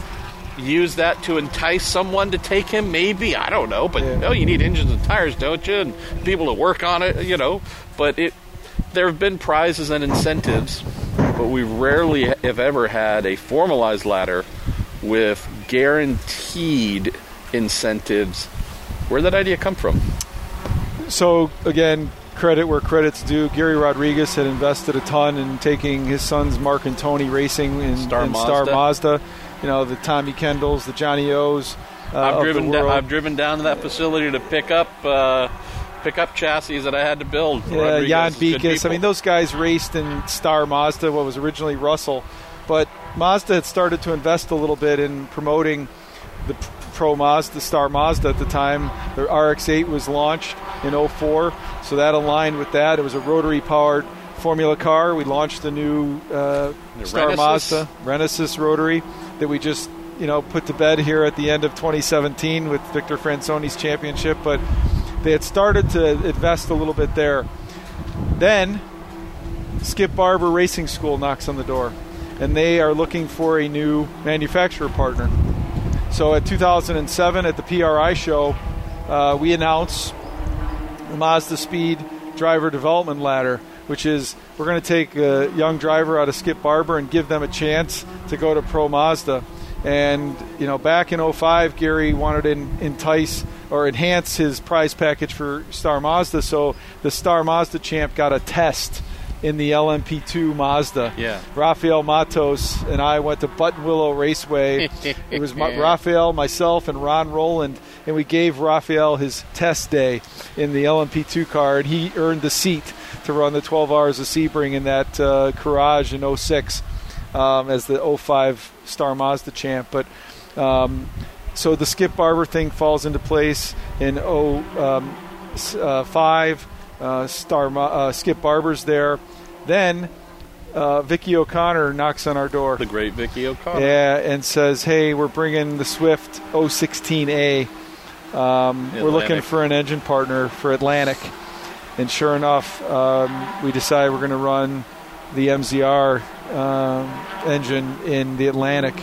use that to entice someone to take him. Maybe I don't know, but Yeah. oh, you need engines and tires, don't you? And people to work on it, you know. But it there have been prizes and incentives, but we rarely have ever had a formalized ladder with guaranteed incentives. Where did that idea come from? So again, credit where credit's due. Gary Rodriguez had invested a ton in taking his sons Mark and Tony racing in Star in Star Mazda. Mazda. You know the Tommy Kendalls, the Johnny O's. Uh, I've driven. Da- I've driven down to that facility to pick up uh, pick up chassis that I had to build. Yeah, Rodriguez Jan Beekes. I mean, those guys raced in Star Mazda, what was originally Russell. But Mazda had started to invest a little bit in promoting the Pro Mazda, Star Mazda at the time. Their RX-8 was launched in 04, so that aligned with that. It was a rotary-powered Formula car. We launched the new uh, The Star Renesis. Mazda Renesis rotary that we just you know put to bed here at the end of 2017 with Victor Franzoni's championship. But they had started to invest a little bit there. Then Skip Barber Racing School knocks on the door, and they are looking for a new manufacturer partner. So at 2007 at the PRI show, uh, we announce the Mazda Speed Driver Development Ladder, which is we're going to take a young driver out of Skip Barber and give them a chance to go to Pro Mazda. And you know, back in 05, Gary wanted to entice or enhance his prize package for Star Mazda, so the Star Mazda champ got a test in the LMP2 Mazda. Yeah. Raphael Matos and I went to Buttonwillow Raceway. (laughs) it was my, Rafael, myself, and Ron Rowland, and we gave Raphael his test day in the LMP2 car, and he earned the seat to run the 12 hours of Sebring in that uh, Courage in 06 um, as the 05 Star Mazda champ. But um, so the Skip Barber thing falls into place in 05. Uh, Star uh, Skip Barber's there. Then uh, Vicki O'Connor knocks on our door. the great Vicki O'Connor. Yeah, and says, "Hey, we're bringing the Swift 016A. Um, we're looking for an engine partner for Atlantic." And sure enough, um, we decide we're going to run the MZR um, engine in the Atlantic.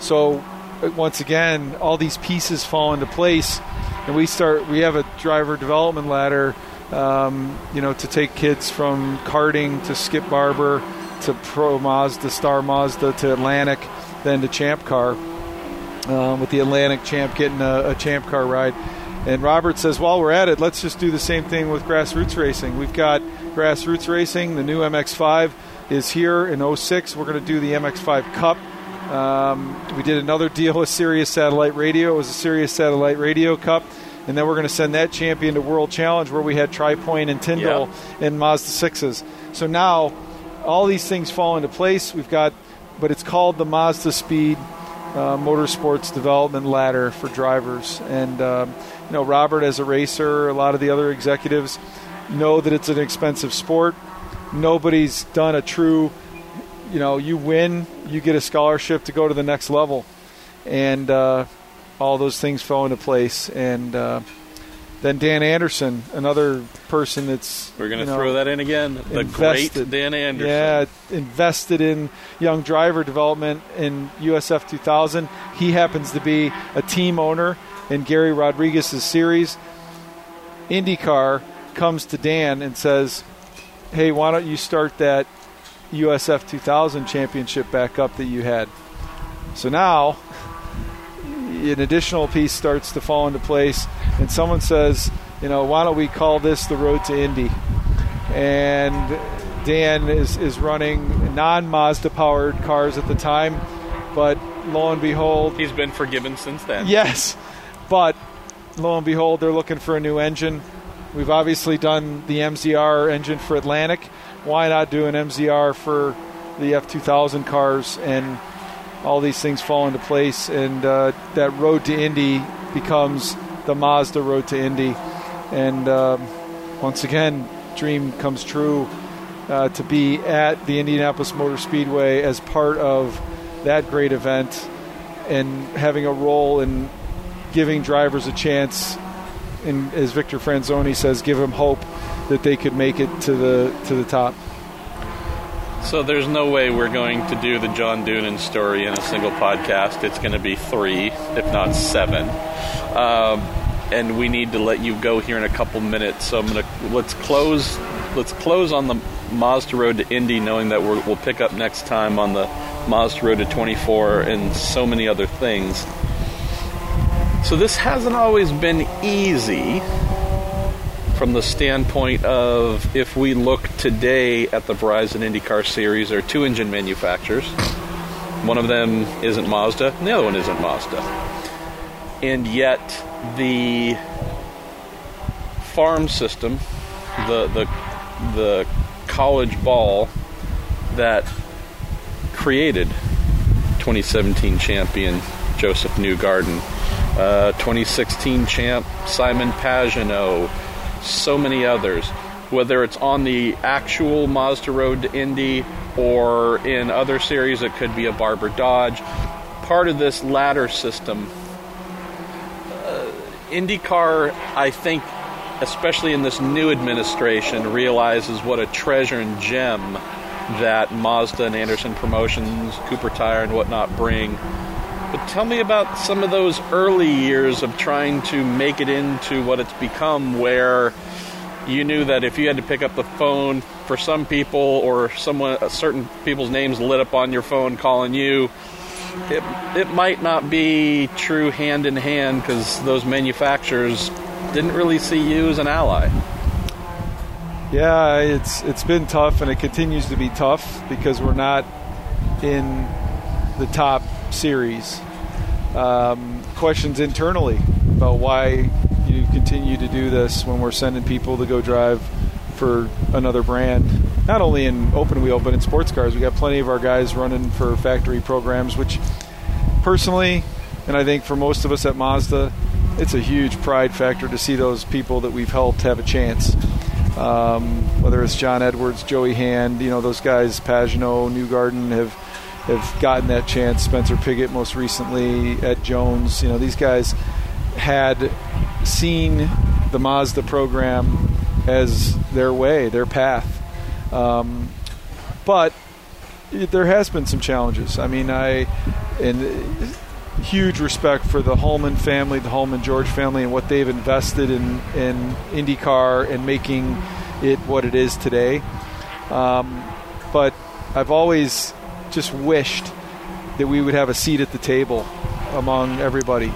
So uh, once again, all these pieces fall into place, and we start. We have a driver development ladder, um, you know, to take kids from karting to Skip Barber to Pro Mazda, Star Mazda to Atlantic, then to Champ Car. Um, with the Atlantic Champ getting a, a Champ Car ride. And Robert says, while we're at it, let's just do the same thing with grassroots racing. We've got grassroots racing. The new MX5 is here in 06. We're going to do the MX5 Cup. Um, we did another deal with Sirius Satellite Radio. It was a Sirius Satellite Radio Cup. And then we're going to send that champion to World Challenge where we had TriPoint and Tyndall and Mazda 6s. So now all these things fall into place. We've got, but it's called the Mazda Speed uh, Motorsports Development Ladder for drivers. And, um, you know, Robert, as a racer, a lot of the other executives know that it's an expensive sport. Nobody's done a true, you know, you win, you get a scholarship to go to the next level. And uh, all those things fell into place. And uh, then Dan Andersen, another person that's. We're going to you know, throw that in again. The invested. great Dan Andersen. Yeah, invested in young driver development in USF 2000. He happens to be a team owner in Gary Rodriguez's series. IndyCar comes to Dan and says, "Hey, why don't you start that USF 2000 championship back up that you had?" So now an additional piece starts to fall into place, and someone says, "You know, why don't we call this the Road to Indy?" and Dan is, is running non Mazda powered cars at the time, but lo and behold, He's been forgiven since then. Yes, but lo and behold, they're looking for a new engine. We've obviously done the MZR engine for Atlantic. Why not do an MZR for the F2000 cars? And all these things fall into place, and uh, that road to Indy becomes the Mazda road to Indy. And um, once again, dream comes true uh, to be at the Indianapolis Motor Speedway as part of that great event and having a role in giving drivers a chance. And as Victor Franzoni says, give them hope that they could make it to the to the top. So there's no way we're going to do the John Doonan story in a single podcast. It's going to be three, if not seven. Um, and we need to let you go here in a couple minutes. So I'm going to let's close. Let's close on the Mazda Road to Indy, knowing that we will pick up next time on the Mazda Road to 24 and so many other things. So this hasn't always been easy from the standpoint of if we look today at the Verizon IndyCar series, there are two engine manufacturers. One of them isn't Mazda, and the other one isn't Mazda. And yet, the farm system, the the the college ball that created 2017 champion Joseph Newgarden, uh, 2016 champ Simon Pagenaud, so many others. Whether it's on the actual Mazda Road to Indy or in other series, it could be a Barber Dodge. Part of this ladder system, uh, IndyCar, I think, especially in this new administration, realizes what a treasure and gem that Mazda and Andersen Promotions, Cooper Tire, and whatnot bring. But tell me about some of those early years of trying to make it into what it's become, where you knew that if you had to pick up the phone for some people or someone, uh, certain people's names lit up on your phone calling you, it, it might not be true hand in hand because those manufacturers didn't really see you as an ally. Yeah, it's it's been tough, and it continues to be tough because we're not in the top series. Um, questions internally about why you continue to do this when we're sending people to go drive for another brand. Not only in open wheel, but in sports cars. We got plenty of our guys running for factory programs, which personally, and I think for most of us at Mazda, it's a huge pride factor to see those people that we've helped have a chance. Um, whether it's John Edwards, Joey Hand, you know those guys, Pagenaud, Newgarden have have gotten that chance. Spencer Pigot, most recently, Ed Jones. You know these guys had seen the Mazda program as their way, their path. Um, but there has been some challenges. I mean, I and huge respect for the Hulman family, the Hulman George family, and what they've invested in in IndyCar and making it what it is today. Um, but I've always just wished that we would have a seat at the table among everybody,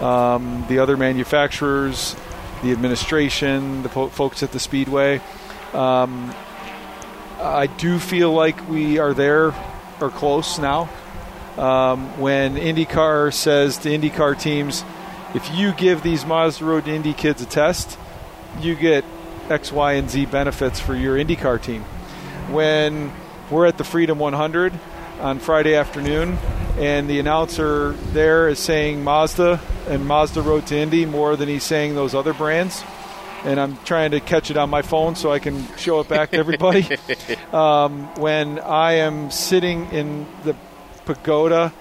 um, the other manufacturers, the administration, the po- folks at the speedway. Um, I do feel like we are there or close now um, when IndyCar says to IndyCar teams, if you give these Mazda Road to Indy kids a test, you get X, Y, and Z benefits for your IndyCar team. When we're at the Freedom 100 on Friday afternoon, and the announcer there is saying Mazda and Mazda Road to Indy more than he's saying those other brands. And I'm trying to catch it on my phone so I can show it back to everybody. (laughs) um, when I am sitting in the pagoda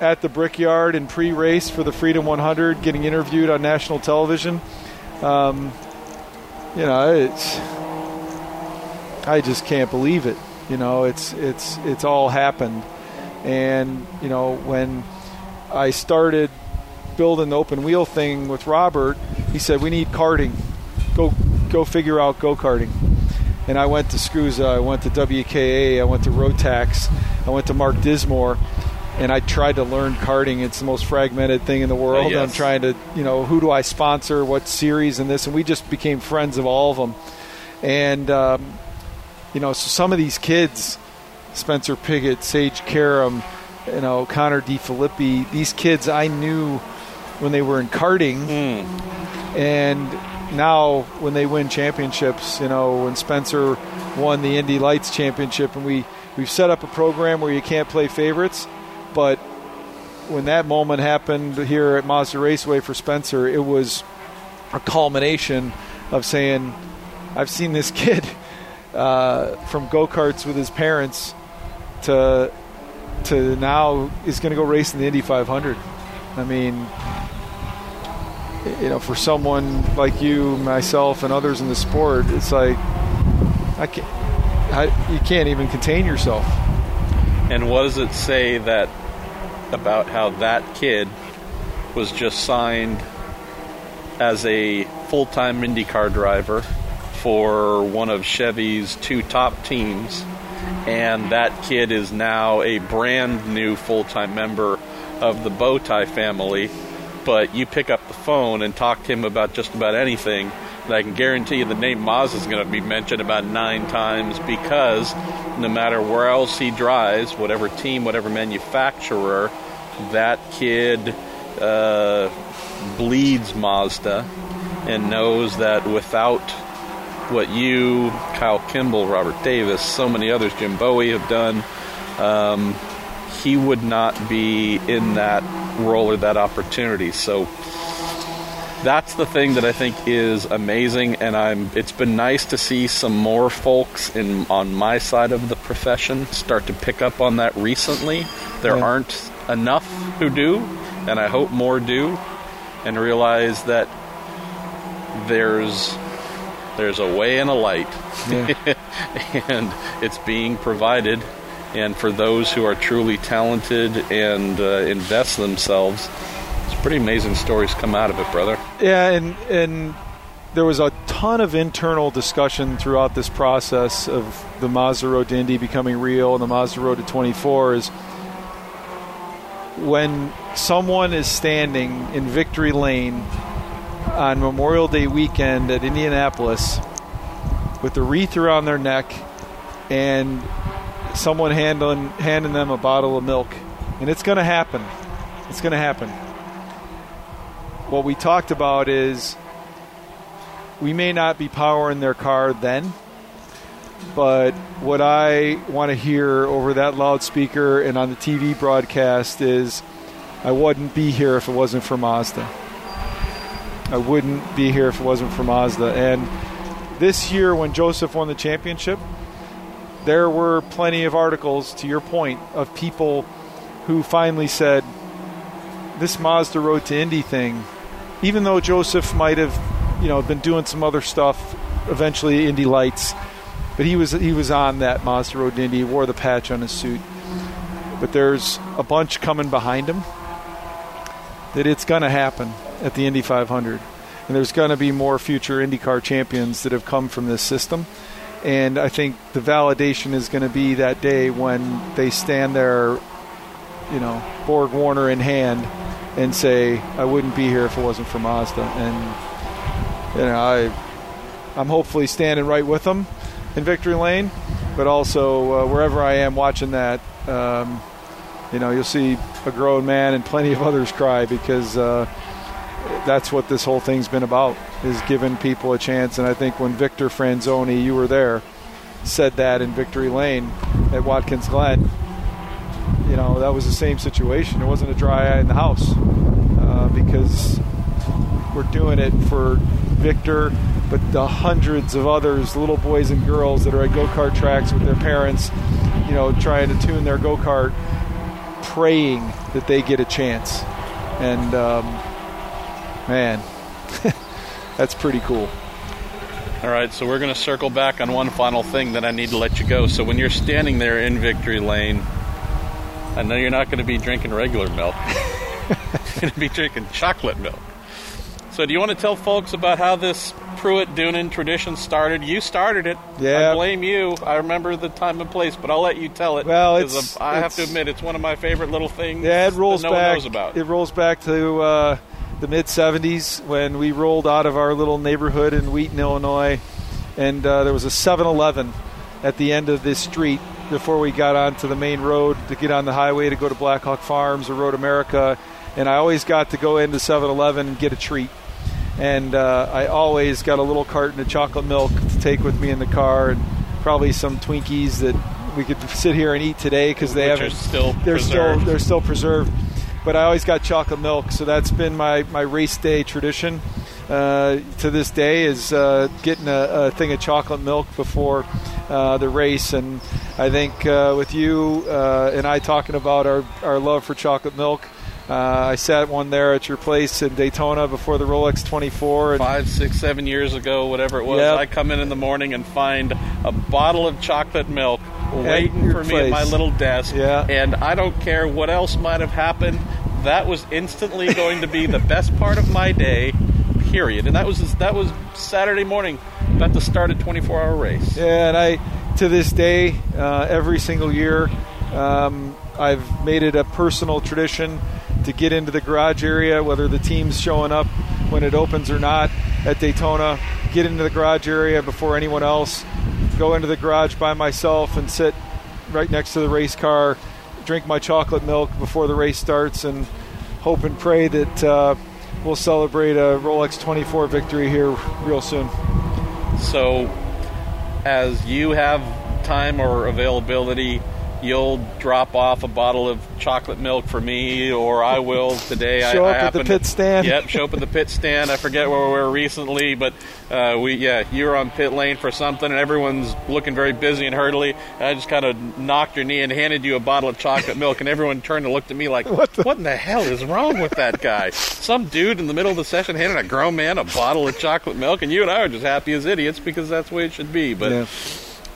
at the Brickyard in pre-race for the Freedom 100, getting interviewed on national television. Um, you know, it's I just can't believe it. You know, it's it's it's all happened, and you know when I started building the open wheel thing with Robert, he said we need karting. Go go figure out go karting. And I went to SKUSA, I went to WKA, I went to Rotax, I went to Mark Dismore, and I tried to learn karting. It's the most fragmented thing in the world. Uh, yes. I'm trying to, you know, who do I sponsor, what series, and this, and we just became friends of all of them. And um, you know, so some of these kids, Spencer Pigot, Sage Karam, you know Connor De Phillippi. These kids I knew when they were in karting, and now when they win championships, you know when Spencer won the Indy Lights championship, and we we've set up a program where you can't play favorites, but when that moment happened here at Mazda Raceway for Spencer, it was a culmination of saying, I've seen this (laughs) kid uh, from go karts with his parents to to now is going to go race in the Indy 500. I mean, you know, for someone like you, myself, and others in the sport, it's like I can't, I, you can't even contain yourself. And what does it say that about how that kid was just signed as a full-time IndyCar driver for one of Chevy's two top teams, and that kid is now a brand new full-time member of the Bowtie family. But you pick up the phone and talk to him about just about anything, and I can guarantee you the name Maz is going to be mentioned about nine times because no matter where else he drives, whatever team, whatever manufacturer, that kid uh, bleeds Mazda and knows that without what you, Kyle Kimball, Robert Davis, so many others, Jim Bowie have done, um, he would not be in that role or that opportunity. So that's the thing that I think is amazing, and I'm. It's been nice to see some more folks in on my side of the profession start to pick up on that recently. There Yeah. aren't enough who do, and I hope more do, and realize that there's there's a way and a light, Yeah. (laughs) and it's being provided. And for those who are truly talented and uh, invest themselves, it's pretty amazing stories come out of it, brother. Yeah, and and there was a ton of internal discussion throughout this process of the Mazda Road to Indy becoming real and the Mazda Road to 24 is when someone is standing in victory lane on Memorial Day weekend at Indianapolis with the wreath around their neck and someone handling handing them a bottle of milk. And it's going to happen. It's going to happen. What we talked about is we may not be powering their car then, but what I want to hear over that loudspeaker and on the TV broadcast is I wouldn't be here if it wasn't for Mazda. I wouldn't be here if it wasn't for Mazda. And this year, when Joseph won the championship, there were plenty of articles, to your point, of people who finally said, this Mazda Road to Indy thing, even though Joseph might have, you know, been doing some other stuff, eventually Indy Lights, but he was he was on that Mazda Road to Indy, he wore the patch on his suit. But there's a bunch coming behind him that it's going to happen at the Indy 500, and there's going to be more future IndyCar champions that have come from this system. And I think the validation is going to be that day when they stand there, you know, Borg Warner in hand, and say, "I wouldn't be here if it wasn't for Mazda." And you know, I, I'm hopefully standing right with them in victory lane, but also uh, wherever I am watching that, um, you know, you'll see a grown man and plenty of others cry because uh, that's what this whole thing's been about is giving people a chance. And I think when Victor Franzoni, you were there, said that in victory lane at Watkins Glen you know, that was the same situation. It wasn't a dry eye in the house uh, because we're doing it for Victor, but the hundreds of others, little boys and girls that are at go kart tracks with their parents, you know, trying to tune their go kart, praying that they get a chance. And um, man, (laughs) that's pretty cool. All right, so we're going to circle back on one final thing that I need to let you go. So when you're standing there in victory lane, I know you're not going to be drinking regular milk. (laughs) you're going to be drinking chocolate milk. So do you want to tell folks about how this Pruett Doonan tradition started? You started it. Yeah. I blame you. I remember the time and place, but I'll let you tell it. Well, it's- I have to admit, it's one of my favorite little things. Yeah, it rolls that no back. one knows about. It rolls back to uh, the mid '70s when we rolled out of our little neighborhood in Wheaton, Illinois, and uh, there was a 7-Eleven at the end of this street before we got onto the main road to get on the highway to go to Blackhawk Farms or Road America, and I always got to go into 7-Eleven and get a treat. And uh, I always got a little carton of chocolate milk to take with me in the car, and probably some Twinkies that we could sit here and eat today because they Which haven't. still they're preserved. still they're still preserved. But I always got chocolate milk, so that's been my my race day tradition. Uh, to this day is uh, getting a, a thing of chocolate milk before uh, the race, and I think uh, with you uh, and I talking about our, our love for chocolate milk, uh, I sat one there at your place in Daytona before the Rolex 24, and five, six, seven years ago, whatever it was, Yep. I come in in the morning and find a bottle of chocolate milk waiting for me at my little desk. Yeah. And I don't care what else might have happened. That was instantly going to be the best part of my day. Period. And that was that was Saturday morning, about to start a 24-hour race. Yeah, and I, to this day, uh, every single year, um, I've made it a personal tradition to get into the garage area, whether the team's showing up when it opens or not at Daytona. Get into the garage area before anyone else. Go into the garage by myself and sit right next to the race car. Drink my chocolate milk before the race starts, and hope and pray that uh, we'll celebrate a Rolex 24 victory here real soon. So, as you have time or availability, you'll drop off a bottle of chocolate milk for me, or I will today. Show I, up I at the pit to- stand. Yep, show up at the pit stand. I forget where we were recently, but uh, we yeah, you were on pit lane for something, and everyone's looking very busy and. And I just kind of knocked your knee and handed you a bottle of chocolate milk, and everyone turned and looked at me like, What "What, the- in the hell is wrong with that guy?" Some dude in the middle of the session handed a grown man a bottle of chocolate milk, and you and I are just happy as idiots because that's the way it should be. But Yeah.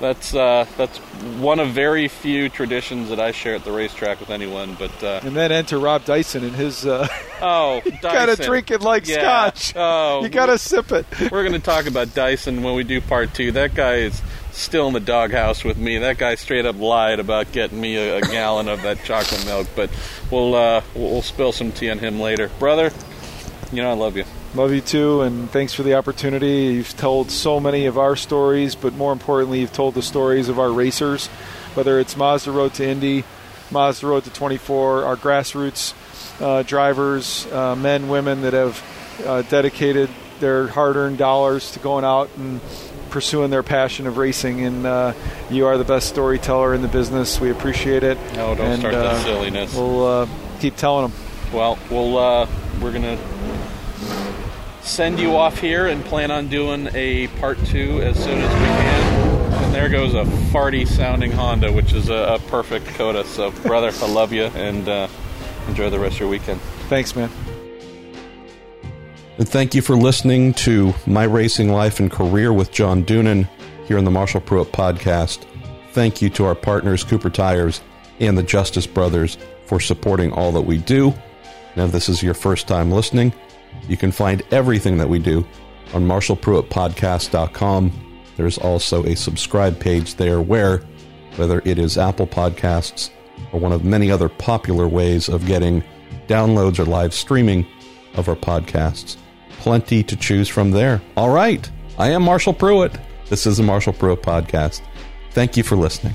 That's uh, that's one of very few traditions that I share at the racetrack with anyone. But uh, And then enter Rob Dyson and his. Uh, oh, (laughs) you gotta drink it like Yeah. scotch. Oh, you gotta sip it. We're going to talk about Dyson when we do part two. That guy is still in the doghouse with me. That guy straight up lied about getting me a, a gallon of that chocolate milk. But we'll uh, we'll we'll spill some tea on him later, brother. You know I love you. Love you too, and thanks for the opportunity. You've told so many of our stories, but more importantly, you've told the stories of our racers, whether it's Mazda Road to Indy, Mazda Road to 24, our grassroots uh, drivers, uh, men, women that have uh, dedicated their hard-earned dollars to going out and pursuing their passion of racing. And uh, you are the best storyteller in the business. We appreciate it. No, don't And, start that uh, silliness. We'll uh, keep telling them. Well, we'll uh, we're gonna send you off here and plan on doing a part two as soon as we can. And there goes a farty sounding Honda, which is a, a perfect coda. So, brother, I love you and uh, enjoy the rest of your weekend. Thanks, man. And thank you for listening to My Racing Life and Career with John Doonan here on the Marshall Pruett podcast. Thank you to our partners, Cooper Tires and the Justice Brothers, for supporting all that we do. Now, if this is your first time listening, you can find everything that we do on marshallpruettpodcast.com. There's also a subscribe page there where, whether it is Apple Podcasts or one of many other popular ways of getting downloads or live streaming of our podcasts, plenty to choose from there. All right, I am Marshall Pruett. This is the Marshall Pruett Podcast. Thank you for listening.